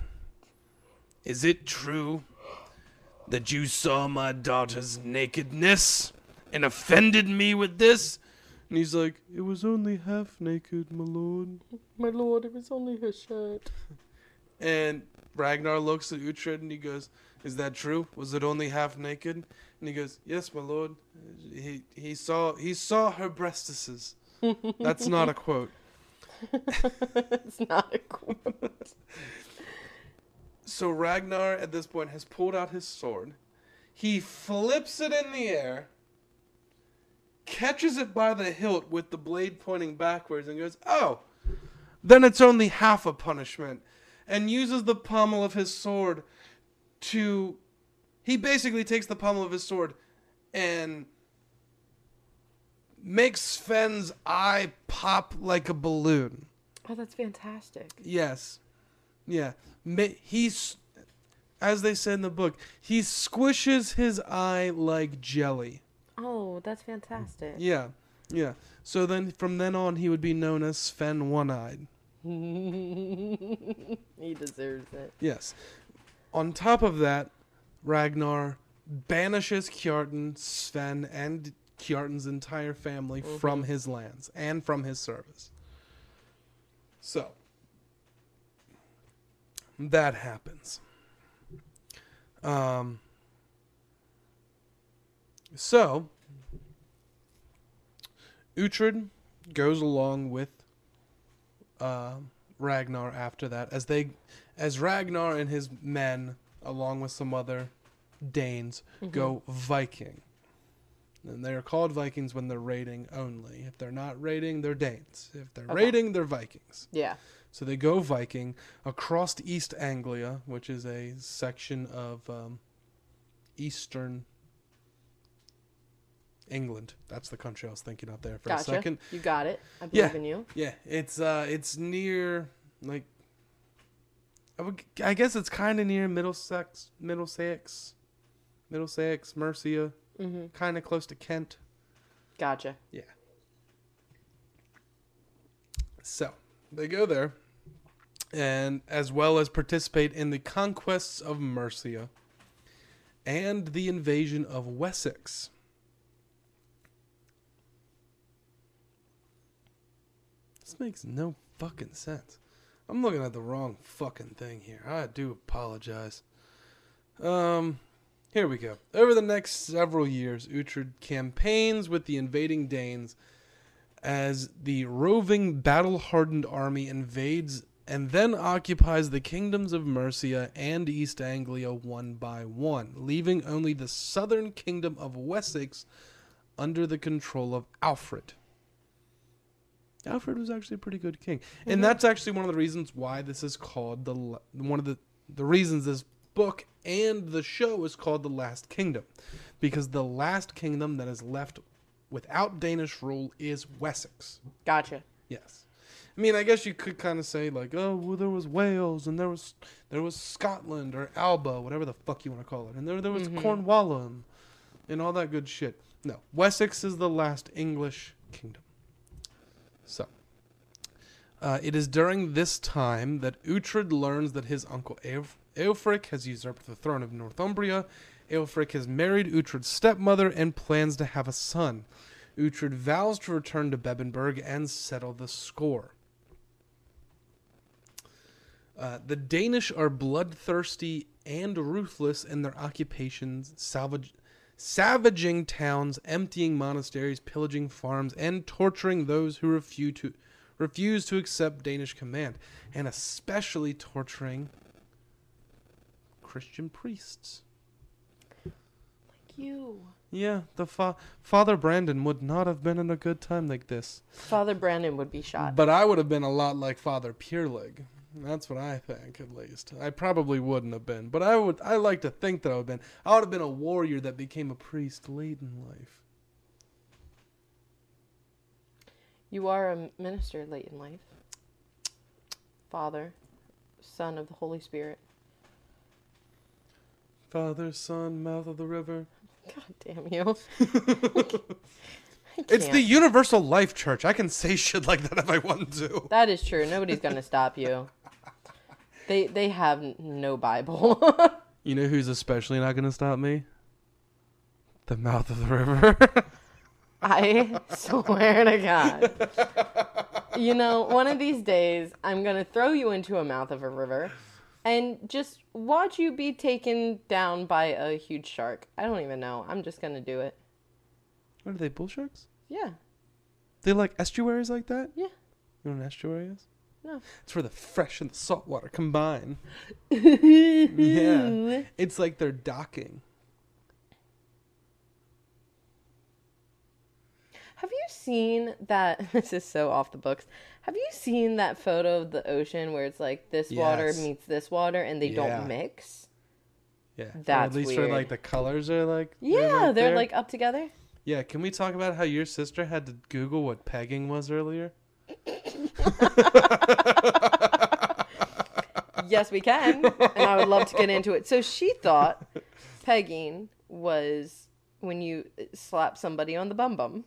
is it true that you saw my daughter's nakedness and offended me with this? And he's like, It was only half naked, my lord. My lord, it was only his shirt. And Ragnar looks at Uhtred and he goes, Is that true? Was it only half naked? And he goes, Yes, my lord. He he saw he saw her breastises. That's not a quote. it's not a quote. So Ragnar at this point has pulled out his sword. He flips it in the air, catches it by the hilt with the blade pointing backwards, and goes, Oh, then it's only half a punishment. And uses the pommel of his sword to. He basically takes the pommel of his sword and makes Sven's eye pop like a balloon. Oh, that's fantastic. Yes. Yeah. He's, as they said in the book, he squishes his eye like jelly. Oh, that's fantastic. Yeah. Yeah. So then from then on, he would be known as Sven One Eyed. he deserves it. Yes. On top of that, Ragnar banishes Kjartan, Sven, and Kjartan's entire family from his lands and from his service. So, that happens. Um, so, Uhtred goes along with uh, Ragnar after that as they as Ragnar and his men along with some other Danes go Viking. And they're called Vikings when they're raiding only. If they're not raiding, they're Danes. If they're Okay. raiding, they're Vikings. Yeah. So they go Viking across East Anglia, which is a section of um, eastern England. That's the country I was thinking of there for Gotcha. a second. You got it. I Yeah. believe in you. Yeah, it's uh, it's near like, I would, I guess it's kind of near Middlesex, Middlesex, Middlesex, Mercia, Mm-hmm. kind of close to Kent. Gotcha. Yeah. So they go there, and as well as participate in the conquests of Mercia and the invasion of Wessex. This makes no fucking sense. I'm looking at the wrong fucking thing here. I do apologize. Um, here we go. Over the next several years, Uhtred campaigns with the invading Danes as the roving, battle hardened army invades and then occupies the kingdoms of Mercia and East Anglia one by one, leaving only the southern kingdom of Wessex under the control of Alfred. Alfred was actually a pretty good king, and that's actually one of the reasons why this is called the one of the the reasons this book and the show is called the Last Kingdom, because the last kingdom that is left without Danish rule is Wessex. Gotcha. Yes. I mean, I guess you could kind of say like, oh, well, there was Wales and there was there was Scotland or Alba, whatever the fuck you want to call it, and there there was mm-hmm. Cornwall and, and all that good shit. No, Wessex is the last English kingdom. So, uh, it is during this time that Uhtred learns that his uncle Eof- Eofric has usurped the throne of Northumbria. Eofric has married Uhtred's stepmother and plans to have a son. Uhtred vows to return to Bebbanburg and settle the score. Uh, the Danish are bloodthirsty and ruthless in their occupations, salvage, savaging towns, emptying monasteries, pillaging farms, and torturing those who refuse to refuse to accept Danish command, and especially torturing Christian priests. Like you. Yeah, the fa- Father Brandon would not have been in a good time like this. Father Brandon would be shot. But I would have been a lot like Father Pyrlig. That's what I think, at least. I probably wouldn't have been, but I would. I like to think that I would have been. I would have been a warrior that became a priest late in life. You are a minister late in life. Father, Son of the Holy Spirit. Father, Son, mouth of the river. God damn you. It's the Universal Life Church. I can say shit like that if I want to. That is true. Nobody's gonna stop you. They they have no Bible. You know who's especially not going to stop me? The mouth of the river. I swear to God. You know, one of these days, I'm going to throw you into a mouth of a river and just watch you be taken down by a huge shark. I don't even know. I'm just going to do it. What are they, bull sharks? Yeah. They like estuaries like that? Yeah. You know what an estuary is? No. It's where the fresh and the salt water combine. yeah. It's like they're docking. Have you seen that? This is so off the books. Have you seen that photo of the ocean where it's like this water meets this water and they Yeah. don't mix? Yeah. Or That's at least weird. for like the colors are like Yeah, they're there. like up together. Yeah, can we talk about how your sister had to Google what pegging was earlier? Yes, we can. And I would love to get into it. So she thought pegging was when you slap somebody on the bum bum.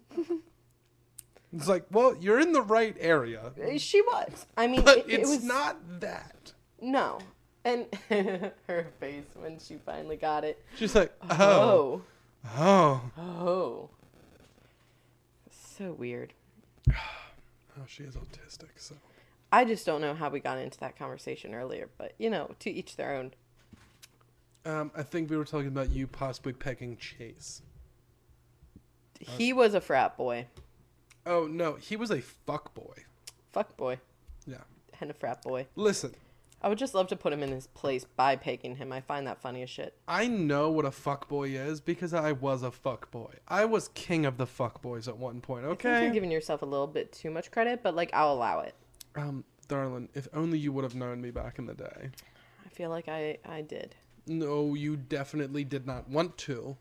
It's like, well, you're in the right area, She was. I mean, but it, it was not that. no. And her face when she finally got it. She's like, oh, Oh. oh, Oh. oh. So weird. Oh, she is autistic. So I just don't know how we got into that conversation earlier, but you know, to each their own. um, I think we were talking about you possibly pegging Chase. He was a frat boy. Oh no, he was a fuck boy. Fuck boy. Yeah. And a frat boy. Listen, I would just love to put him in his place by pegging him. I find that funny as shit. I know what a fuck boy is because I was a fuck boy. I was king of the fuck boys at one point. Okay. you're giving yourself a little bit too much credit, but like I'll allow it. Um, darling, if only you would have known me back in the day. I feel like I I did. No, you definitely did not want to.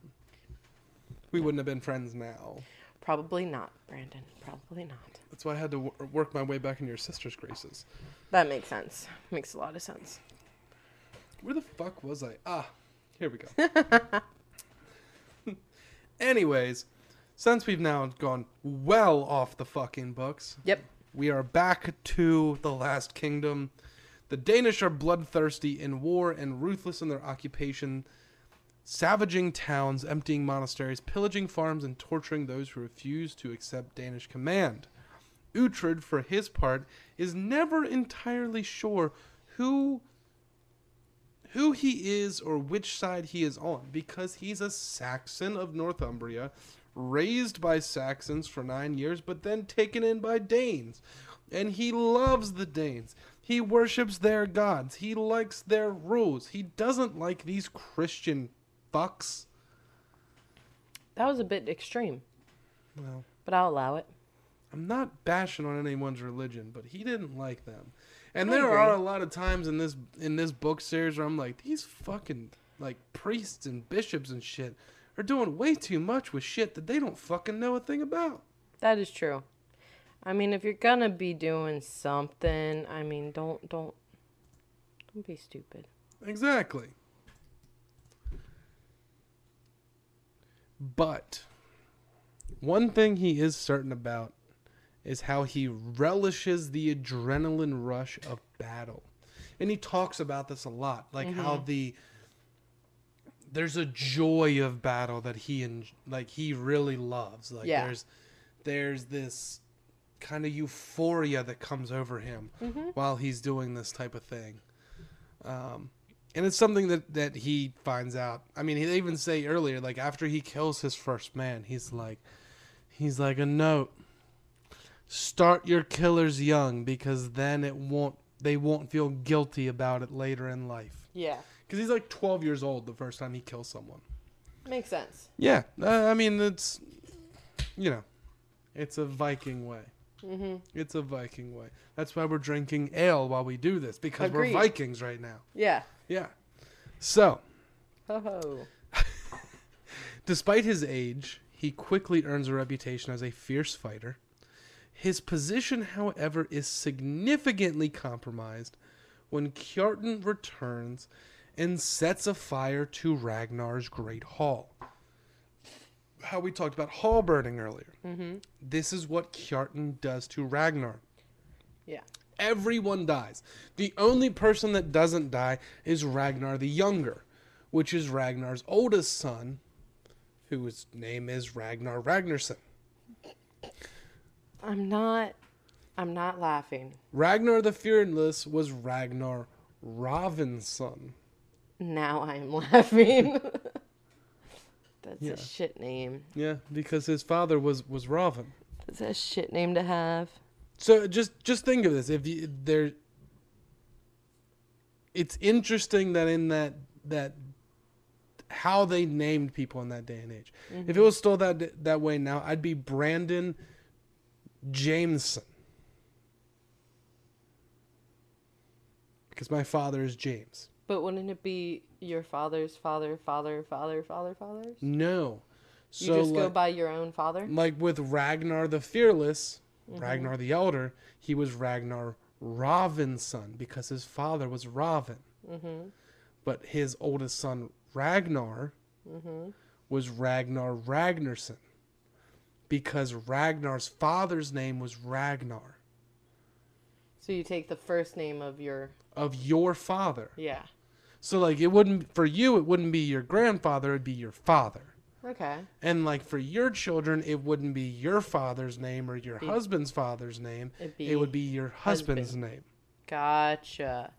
We wouldn't have been friends now. Probably not, Brandon. Probably not. That's why I had to w- work my way back in your sister's graces. That makes sense. Makes a lot of sense. Where the fuck was I? Ah, here we go. Anyways, since we've now gone well off the fucking books, Yep. we are back to the Last Kingdom. The Danish are bloodthirsty in war and ruthless in their occupation, savaging towns, emptying monasteries, pillaging farms, and torturing those who refuse to accept Danish command. Uhtred, for his part, is never entirely sure who who he is or which side he is on because he's a Saxon of Northumbria, raised by Saxons for nine years, but then taken in by Danes. And he loves the Danes. He worships their gods. He likes their rules. He doesn't like these Christian fucks. That was a bit extreme, Well, but I'll allow it. I'm not bashing on anyone's religion, but he didn't like them. And I there agree. are a lot of times in this in this book series where I'm like, these fucking like priests and bishops and shit are doing way too much with shit that they don't fucking know a thing about. That is true. I mean, if you're gonna be doing something, I mean, don't don't don't be stupid. Exactly. But one thing he is certain about is how he relishes the adrenaline rush of battle. And he talks about this a lot, like how the there's a joy of battle that he and like he really loves. Like Yeah. there's there's this kind of euphoria that comes over him while he's doing this type of thing. Um, and it's something that, that he finds out. I mean, he even say earlier, like after he kills his first man, he's like, he's like a note. Start your killers young because then it won't. They won't feel guilty about it later in life. Yeah, Because he's like 12 years old the first time he kills someone. makes sense. Yeah, uh, I mean it's, you know, it's a Viking way. Mm-hmm. It's a Viking way. That's why we're drinking ale while we do this because Agreed. we're Vikings right now. Yeah. Yeah. So, Ho ho. despite his age, he quickly earns a reputation as a fierce fighter. His position, however, is significantly compromised when Kjartan returns and sets a fire to Ragnar's great hall. How we talked about hall burning earlier. Mm-hmm. This is what Kjartan does to Ragnar. Yeah. Everyone dies. The only person that doesn't die is Ragnar the Younger, which is Ragnar's oldest son, whose name is Ragnar Ragnarsson. I'm not. I'm not laughing. Ragnar the Fearless was Ragnar Ravenson. Now I am laughing. That's Yeah. a shit name. Yeah, because his father was was Raven. That's a shit name to have. So just just think of this: if you there, it's interesting that in that that how they named people in that day and age. If it mm-hmm. was still that that way now, I'd be Brandon Jameson because my father is James. But wouldn't it be your father's father, father, father, father, father's? No, You so just go by your own father? like with Ragnar the Fearless, Ragnar the Elder, he was Ragnar Raven's son because his father was Raven. Mm-hmm. But his oldest son, Ragnar, Mm-hmm. was Ragnar Ragnarsson because Ragnar's father's name was Ragnar So you take the first name of your of your father. yeah. So like it wouldn't for you it wouldn't be your grandfather, it'd be your father. Okay. And like for your children, it wouldn't be your father's name or your Be- husband's father's name. It'd be It would be your husband's husband. name. Gotcha.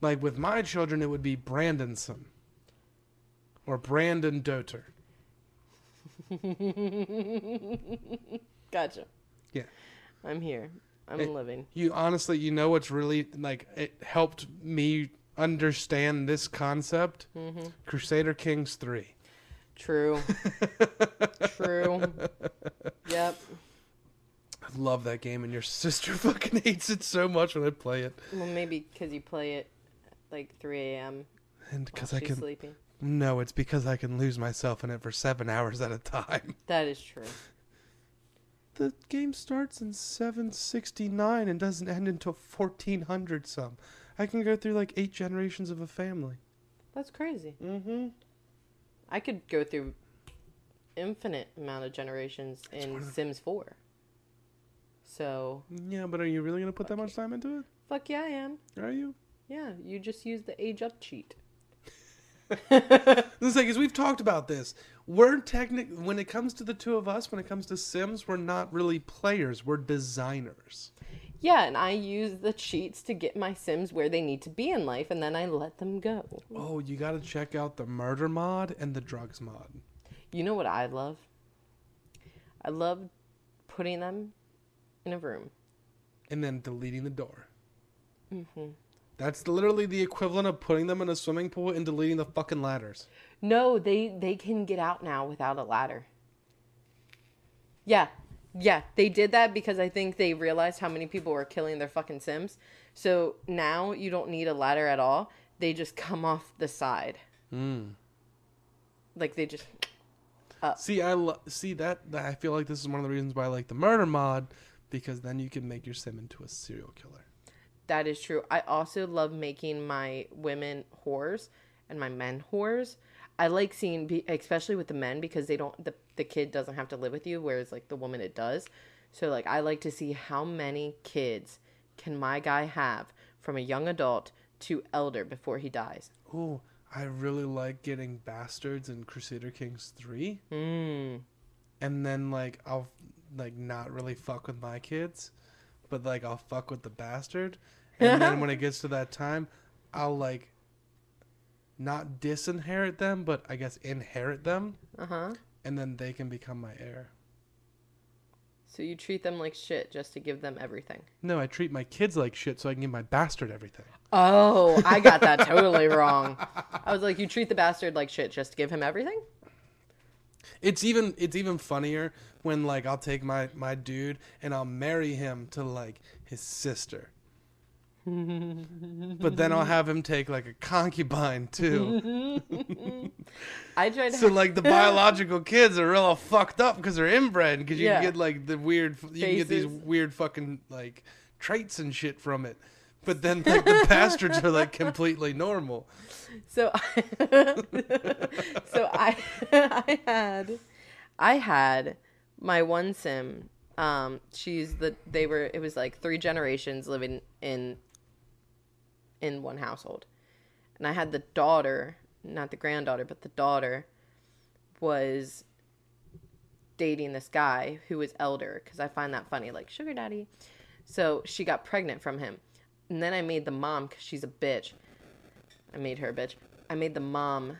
Like with my children, it would be Brandonson or Brandon Doter. Gotcha. Yeah. I'm here. I'm It- living. You honestly, you know what's really like it helped me understand this concept? Mm-hmm. Crusader Kings 3. True. True. Yep. I love that game and your sister fucking hates it so much when I play it. Well, maybe because you play it like 3 a.m. And because I can sleeping. No, it's because I can lose myself in it for 7 hours at a time. That is true. The game starts in 769 and doesn't end until 1400 some. I can go through like 8 generations of a family. That's crazy. Mhm. I could go through infinite amount of generations in Sims 4. So, Yeah, but are you really going to put that much time into it? fuck yeah, I am. Are you? Yeah, you just use the age up cheat. The thing is, we've talked about this. We're technic when it comes to the two of us. When it comes to Sims, we're not really players. We're designers. Yeah, and I use the cheats to get my Sims where they need to be in life, and then I let them go. Oh, you got to check out the murder mod and the drugs mod. You know what I love? I love putting them in a room. and then deleting the door. Mm-hmm. That's literally the equivalent of putting them in a swimming pool and deleting the fucking ladders. No, they they can get out now without a ladder. Yeah. Yeah, they did that because I think they realized how many people were killing their fucking Sims. So now you don't need a ladder at all. They just come off the side. Hmm. Like they just See, I lo- see that, that. I feel like this is one of the reasons why I like the murder mod, because then you can make your sim into a serial killer. That is true. I also love making my women whores and my men whores. I like seeing, especially with the men, because they don't the the kid doesn't have to live with you, whereas like the woman it does. So like I like to see how many kids can my guy have from a young adult to elder before he dies. Ooh, I really like getting bastards in Crusader Kings three, Mm. and then like I'll like not really fuck with my kids, but like I'll fuck with the bastard, and then when it gets to that time, I'll like not disinherit them, but I guess inherit them, Uh huh. and then they can become my heir. So you treat them like shit just to give them everything. No, I treat my kids like shit so I can give my bastard everything. Oh, I got that totally wrong. I was like, you treat the bastard like shit just to give him everything? It's even it's even funnier when like I'll take my my dude and I'll marry him to like his sister. But then I'll have him take like a concubine too. I tried to so like the biological kids are real fucked up because they're inbred because you Yeah. can get like the weird you can get these weird fucking like traits and shit from it. But then like the bastards are like completely normal. So, I, so I, I had, I had my one sim. Um, she's the they were it was like three generations living in, in one household, and I had the daughter, not the granddaughter, but the daughter, was dating this guy who was elder because I find that funny, like sugar daddy. So she got pregnant from him. And then I made the mom, because she's a bitch. I made her a bitch. I made the mom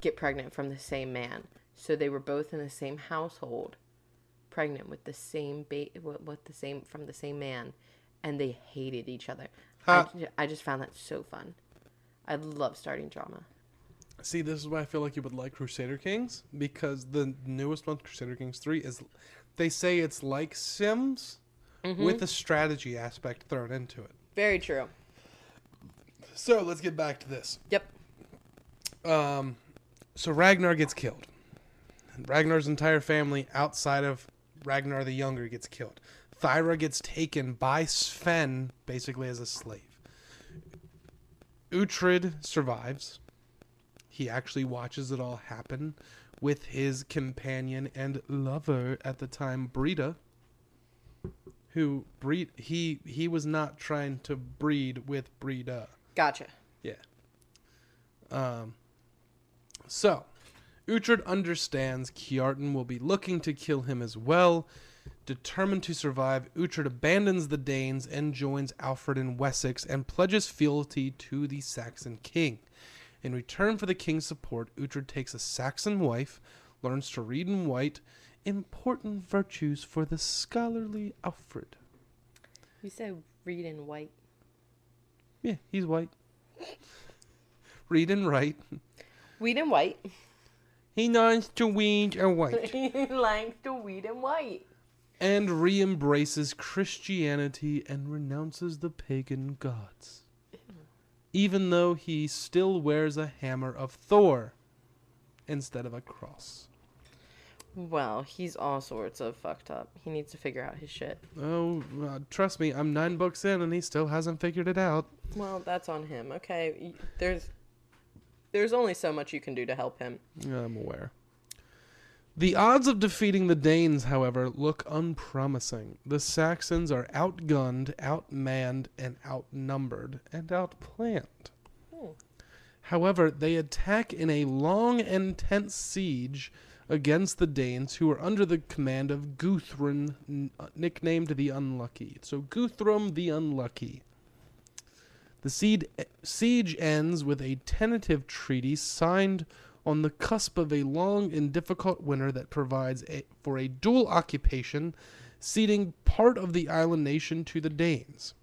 get pregnant from the same man. So they were both in the same household, pregnant with the same ba- with with the same from the same man, and they hated each other. I, I just found that so fun. I love starting drama. See, this is why I feel like you would like Crusader Kings because the newest one, Crusader Kings 3, is they say it's like Sims with a strategy aspect thrown into it. Very true. So let's get back to this. Yep. Um, so Ragnar gets killed. Ragnar's entire family outside of Ragnar the Younger gets killed. Thyra gets taken by Sven basically as a slave. Uhtred survives. He actually watches it all happen with his companion and lover at the time, Brida, who breed he he was not trying to breed with Brida. Gotcha. Yeah. Um. So, Uhtred understands Kjartan will be looking to kill him as well. Determined to survive, Uhtred abandons the Danes and joins Alfred in Wessex and pledges fealty to the Saxon king. In return for the king's support, Uhtred takes a Saxon wife, learns to read and write, important virtues for the scholarly Alfred. You said read and white. Yeah, he's white. read and write. Weed and white. He learns to read and write. he likes to weed and white. And re embraces Christianity and renounces the pagan gods. Even though he still wears a hammer of Thor instead of a cross. Well, he's all sorts of fucked up. He needs to figure out his shit. Oh, uh, trust me, I'm nine books in and he still hasn't figured it out. Well, that's on him. Okay, there's there's only so much you can do to help him. Yeah, I'm aware. The odds of defeating the Danes, however, look unpromising. The Saxons are outgunned, outmanned, and outnumbered, and outplanned. Hmm. However, they attack in a long and tense siege against the Danes, who are under the command of Guthrum, n- uh, nicknamed the Unlucky. So, Guthrum the Unlucky. The siege, siege ends with a tentative treaty signed on the cusp of a long and difficult winter that provides a, for a dual occupation, ceding part of the island nation to the Danes.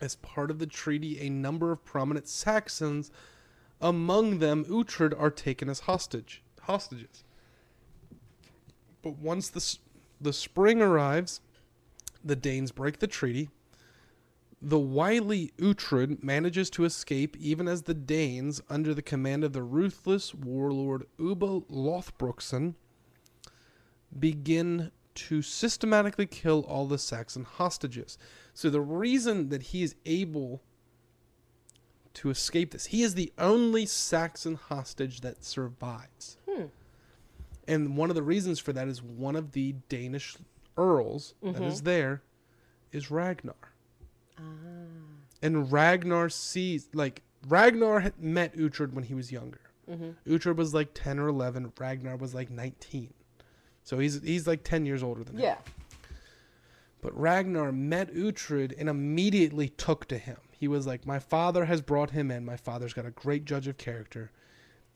As part of the treaty, a number of prominent Saxons, among them Uhtred, are taken as hostage hostages. But once the the spring arrives, the Danes break the treaty. The wily Uhtred manages to escape even as the Danes, under the command of the ruthless warlord Ubba Lothbrokson, begin to systematically kill all the Saxon hostages. So the reason that he is able to escape this, he is the only Saxon hostage that survives. Hmm. And one of the reasons for that is one of the Danish earls that is there is Ragnar. And Ragnar sees like Ragnar had met Uhtred when he was younger. Mm-hmm. Uhtred was like ten or eleven. Ragnar was like nineteen, so he's he's like ten years older than him. Yeah. But Ragnar met Uhtred and immediately took to him. He was like, "My father has brought him in. My father's got a great judge of character.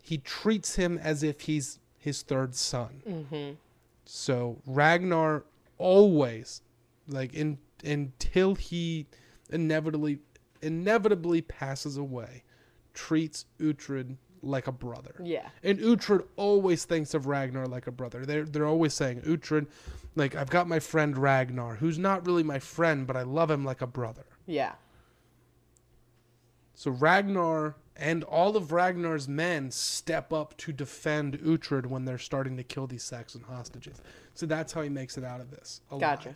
He treats him as if he's his third son." Mm-hmm. So Ragnar always, like in until he inevitably inevitably passes away, treats Uhtred like a brother. Yeah. And Uhtred always thinks of Ragnar like a brother. They're they're always saying Uhtred, like I've got my friend Ragnar, who's not really my friend, but I love him like a brother. Yeah. So Ragnar and all of Ragnar's men step up to defend Uhtred when they're starting to kill these Saxon hostages. So that's how he makes it out of this. Alive. Gotcha.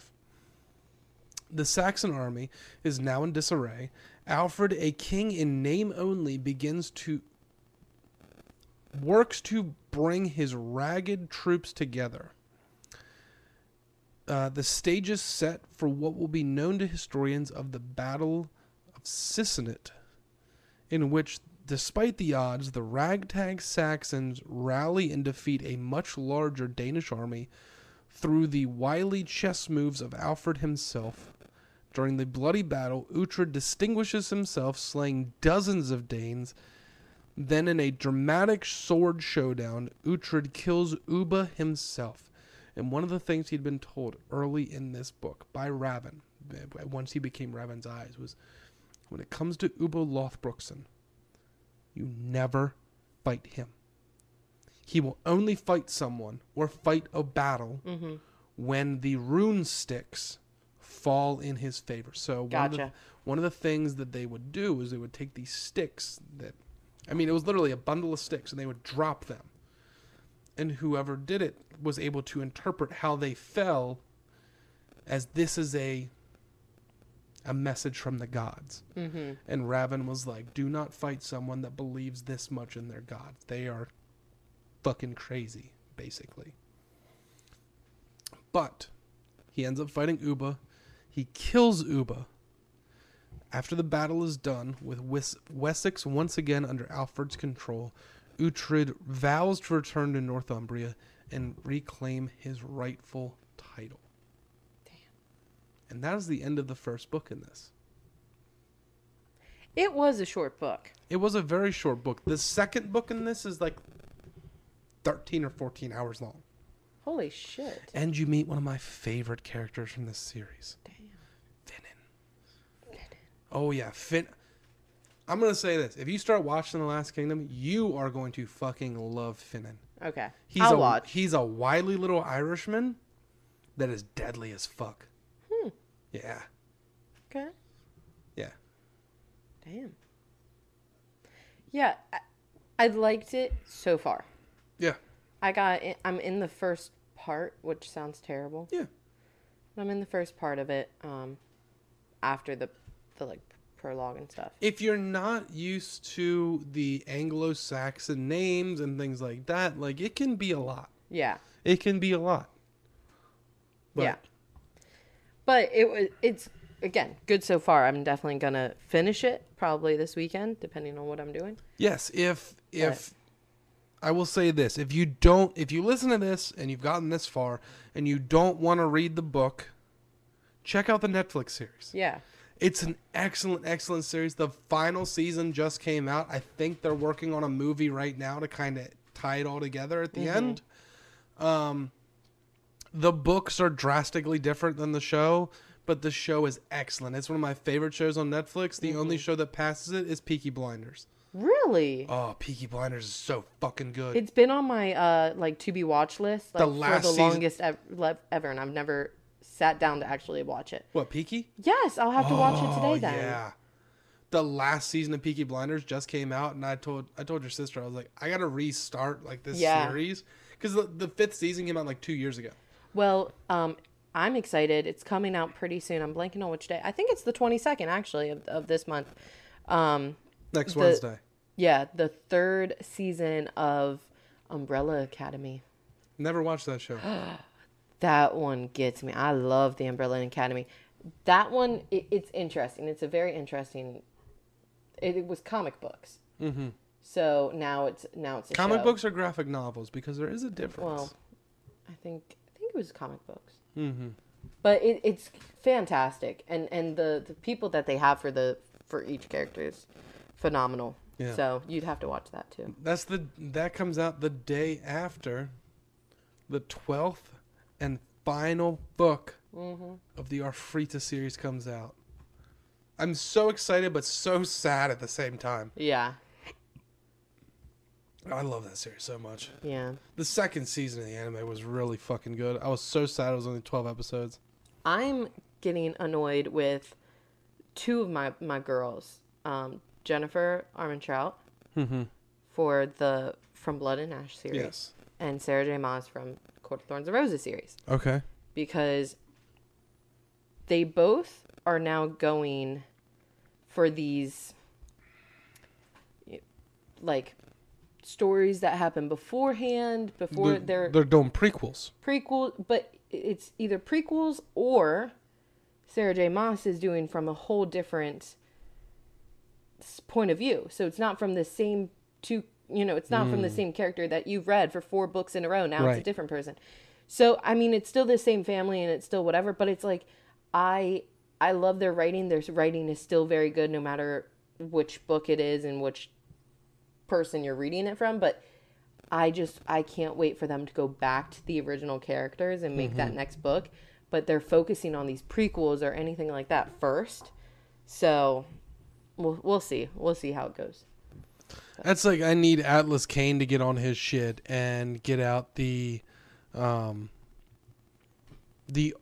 The Saxon army is now in disarray. Alfred, a king in name only, begins to works to bring his ragged troops together. Uh, the stage is set for what will be known to historians of the Battle of Sissenet, in which despite the odds, the ragtag Saxons rally and defeat a much larger Danish army through the wily chess moves of Alfred himself. During the bloody battle, Uhtred distinguishes himself, slaying dozens of Danes. Then, in a dramatic sword showdown, Uhtred kills Ubba himself. And one of the things he'd been told early in this book by Raven, once he became Raven's eyes, was when it comes to Ubba Lothbrokson, you never fight him. He will only fight someone or fight a battle Mm-hmm. when the rune sticks fall in his favor. So one of, the, one of the things that they would do is they would take these sticks that I mean it was literally a bundle of sticks and they would drop them. And whoever did it was able to interpret how they fell as this is a a message from the gods. Mm-hmm. And Raven was like, "Do not fight someone that believes this much in their gods. They are fucking crazy, basically." But he ends up fighting Ubba. He kills Ubba. After the battle is done, with Wes- Wessex once again under Alfred's control, Uhtred vows to return to Northumbria and reclaim his rightful title. Damn. And that is the end of the first book in this. It was a short book. It was a very short book. The second book in this is like 13 or 14 hours long. Holy shit. And you meet one of my favorite characters from this series, Damn. Oh, yeah. Fin. I'm going to say this. If you start watching The Last Kingdom, you are going to fucking love Finan. Okay. He's I'll a, watch. He's a wily little Irishman that is deadly as fuck. Hmm. Yeah. Okay. Yeah. Damn. Yeah, I, I liked it so far. Yeah. I got. i- I'm in the first part, which sounds terrible. Yeah. I'm in the first part of it. Um, after the, the like prologue and stuff. if you're not used to the Anglo-Saxon names and things like that, like it can be a lot. Yeah. It can be a lot. But yeah. But it was. It's again good so far. I'm definitely gonna finish it probably this weekend, depending on what I'm doing. Yes, if if I will say this, if you don't if you listen to this and you've gotten this far and you don't want to read the book, check out the Netflix series. Yeah. It's an excellent excellent series. The final season just came out. I think they're working on a movie right now to kind of tie it all together at the end. Um the books are drastically different than the show, but the show is excellent. It's one of my favorite shows on Netflix. The only show that passes it is Peaky Blinders. Really. Oh, Peaky Blinders is so fucking good. It's been on my uh like to be watch list like The for last the season- longest ev- ever, and I've never sat down to actually watch it. what, Peaky? Yes, I'll have to watch it Oh, today then. yeah. The last season of Peaky Blinders just came out, and I told I told your sister I was like, I gotta restart like this Yeah. series because the, the fifth season came out like two years ago. Well, um, I'm excited. It's coming out pretty soon. I'm blanking on which day. I think it's the 22nd actually of, of this month. Um, Next The- Wednesday. yeah, the third season of Umbrella Academy. Never watched that show. That one gets me. I love the Umbrella Academy. That one, it, it's interesting. It's a very interesting. It, it was comic books. Mm-hmm. So now it's now it's Comic show. books or graphic novels because there is a difference. Well, I think I think it was comic books. mm-hmm. But it, it's fantastic, and and the the people that they have for the for each character is phenomenal. Yeah. So you'd have to watch that too. That's the that comes out the day after the twelfth and final book Mm-hmm. of the Arifureta series comes out. I'm so excited but so sad at the same time. Yeah. I love that series so much. Yeah. The second season of the anime was really fucking good. I was so sad it was only 12 episodes. I'm getting annoyed with two of my my girls, um, Jennifer Armentrout Mm-hmm. for the From Blood and Ash series, Yes. and Sarah J. Maas from Court of Thorns and Roses series, Okay. because they both are now going for these like stories that happen beforehand before They're, they're they're doing prequels. prequel, but it's either prequels or Sarah J. Maas is doing from a whole different s- point of view. So it's not from the same two, you know, it's not from the same character that you've read for four books in a row. Now it's a Mm. Different person. So I mean, it's still the same family and it's still whatever, but it's like I I love their writing. Their writing is still very good no matter which book it is and which person you're reading it from, but I just I can't wait for them to go back to the original characters and make that next book. But they're focusing on these prequels or anything like that first. So we'll we'll see. We'll see how it goes. That's like I need Atlas Kane to get on his shit and get out the um the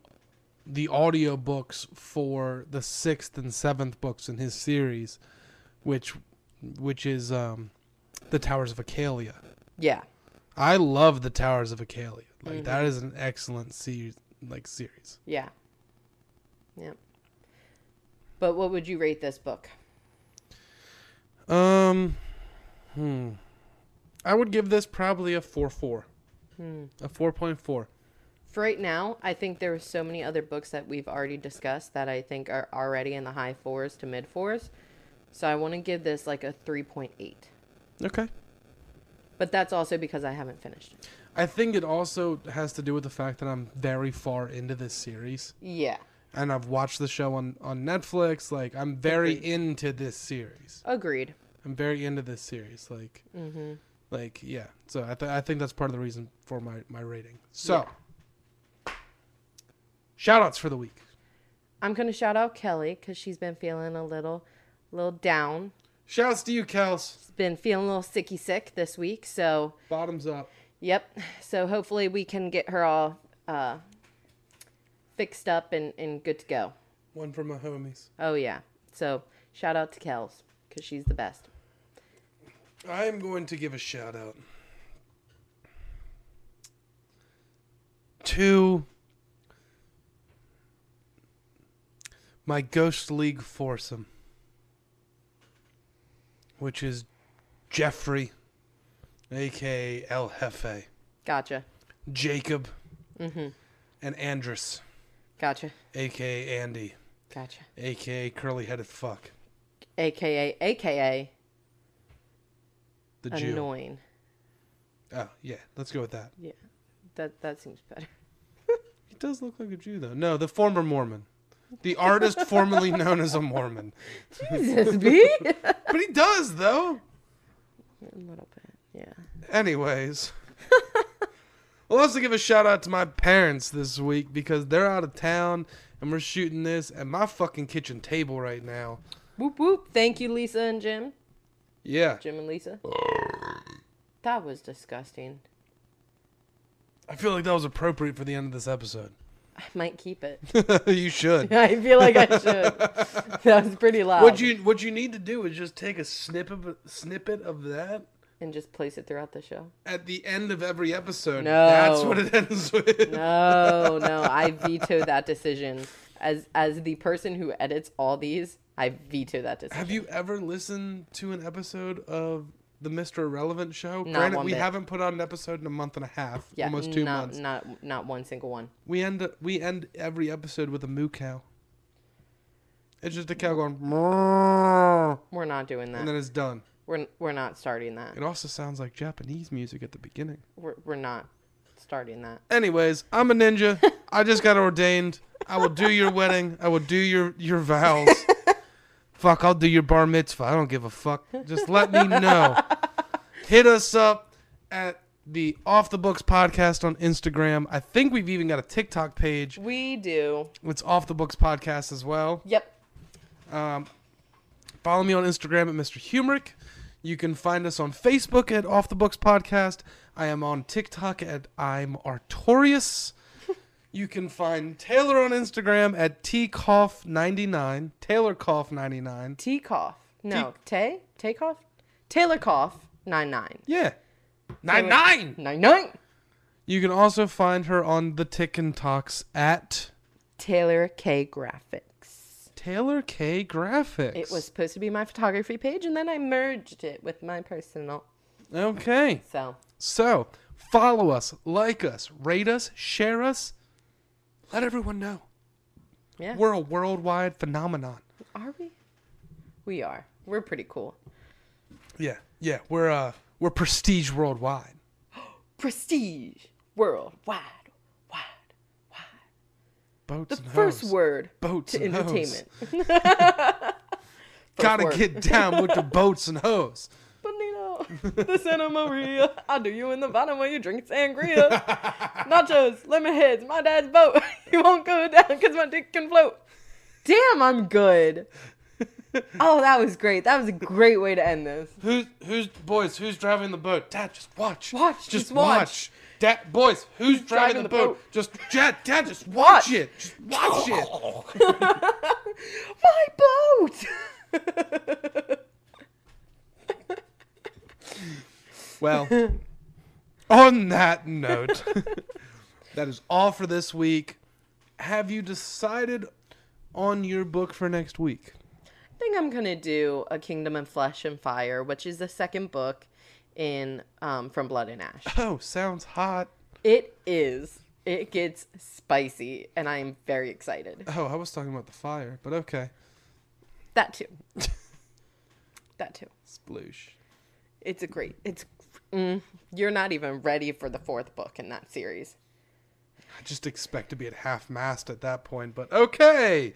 the audio books for the sixth and seventh books in his series, which which is um the Towers of Acalia. Yeah. I love the Towers of Acalia. Like that is an excellent series like series. Yeah. Yeah. But what would you rate this book? Um hmm. I would give this probably a 4-4. Hmm. A 4.4. For right now, I think there are so many other books that we've already discussed that I think are already in the high fours to mid fours. So I want to give this like a 3.8. Okay. But that's also because I haven't finished it. I think it also has to do with the fact that I'm very far into this series Yeah. and I've watched the show on, on Netflix. Like, I'm very Agreed. into this series. Agreed. I'm very into this series. Like, Mm-hmm. like yeah. So I, th- I think that's part of the reason for my, my rating. So, shout outs for the week. I'm going to shout out Kelly because she's been feeling a little, little down. Shouts to you, Kels. She's been feeling a little sicky sick this week. So, Bottoms up. Yep. So hopefully we can get her all uh, fixed up and, and good to go. One for my homies. Oh, yeah. So shout out to Kels because she's the best. I am going to give a shout out to my Ghost League foursome, which is Jeffrey, aka El Jefe, Gotcha. Jacob, Mm-hmm. and Andrus, Gotcha. aka Andy, Gotcha. aka Curly Headed Fuck, AKA, AKA the Jew. annoying. Oh, yeah, let's go with that. Yeah. That, that seems better. He does look like a Jew, though. No, the former Mormon. The artist formerly known as a Mormon. Jesus, B? But he does, though. a little bit. Yeah. Anyways. we'll also give a shout out to my parents this week because they're out of town and we're shooting this at my fucking kitchen table right now. Whoop, whoop. Thank you, Lisa and Jim. Yeah. Jim and Lisa. That was disgusting. I feel like that was appropriate for the end of this episode. I might keep it. you should. I feel like I should. that was pretty loud. What you what you need to do is just take a snippet of, snippet of that and just place it throughout the show. at the end of every episode. No. That's what it ends with. No, no, I veto that decision. As as the person who edits all these, I veto that decision. Have you ever listened to an episode of the Mr. Irrelevant show? Not Granted, one we bit. haven't put on an episode in a month and a half, Yeah, almost two not, months. Not not one single one. We end we end every episode with a moo cow. It's just a cow going, "Meow," We're not doing that. and then it's done. we're we're not starting that. It also sounds like Japanese music at the beginning. We're we're not starting that. Anyways, I'm a ninja. I just got ordained. I will do your wedding. I will do your your vows. fuck, I'll do your bar mitzvah. I don't give a fuck. Just let me know. Hit us up at the Off the Books podcast on Instagram. I think we've even got a TikTok page. We do. It's Off the Books podcast as well. Yep. Um, follow me on Instagram at Mr. Humrick. You can find us on Facebook at Off the Books Podcast. I am on TikTok at I'm Artorius. You can find Taylor on Instagram at tcough99. Taylor Cough 99. T cough. No, Tay? Tay cough? Taylor cough. Nine nine. Yeah. Nine nine. Nine nine. You can also find her on the Tick and Talks at Taylor K Graphics. Taylor K Graphics. It was supposed to be my photography page, and then I merged it with my personal. okay. So So follow us, like us, rate us, share us. Let everyone know. yeah, We're a worldwide phenomenon. are we? We are. We're pretty cool. Yeah, yeah. We're uh we're prestige worldwide. Prestige worldwide, wide, wide. Boats. The first hoes. word Boats to and entertainment. Gotta word. get down with the boats and hoes. The Santa Maria. I'll do you in the bottom while you drink sangria. Nachos, lemon heads, my dad's boat. you won't go down because my dick can float. Damn, I'm good. Oh, that was great. That was a great way to end this. Who's who's boys? Who's driving the boat? Dad, just watch. Watch, Just, just watch. watch. Dad, boys, who's driving, driving the, the boat? boat? Just Dad, Dad, just watch, Watch. it. Just watch it. My boat. Well, on that note, that is all for this week. Have you decided on your book for next week? I think I'm gonna do a Kingdom of Flesh and Fire, which is the second book in um, From Blood and Ash. Oh, sounds hot. It is. It gets spicy, and I am very excited. Oh, I was talking about the fire, but okay. That too. that too. Sploosh. It's a great. It's. Mm, you're not even ready for the fourth book in that series. I just expect to be at half mast at that point, but okay.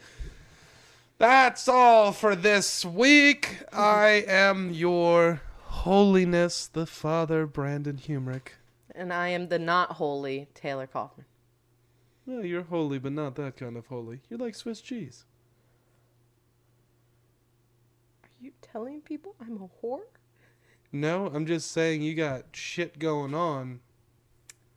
That's all for this week. I am your holiness, the Father Brandon Humrick. And I am the not holy Taylor Kaufman. Well, you're holy, but not that kind of holy. You're like Swiss cheese. Are you telling people I'm a whore? No, I'm just saying you got shit going on.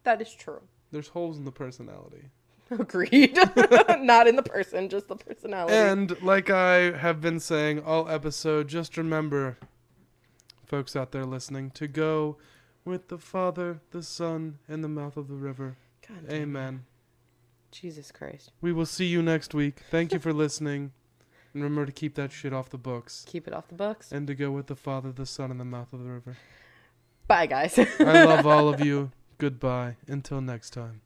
That is true. There's holes in the personality. Agreed. not in the person, just the personality. And like I have been saying all episode, just remember, folks out there listening, to go with the Father, the Son, and the mouth of the river. God it. Amen. Jesus Christ. We will see you next week. Thank you for listening. And remember to keep that shit off the books. Keep it off the books. And to go with the Father, the Son, and the mouth of the river. Bye, guys. I love all of you. Goodbye. Until next time.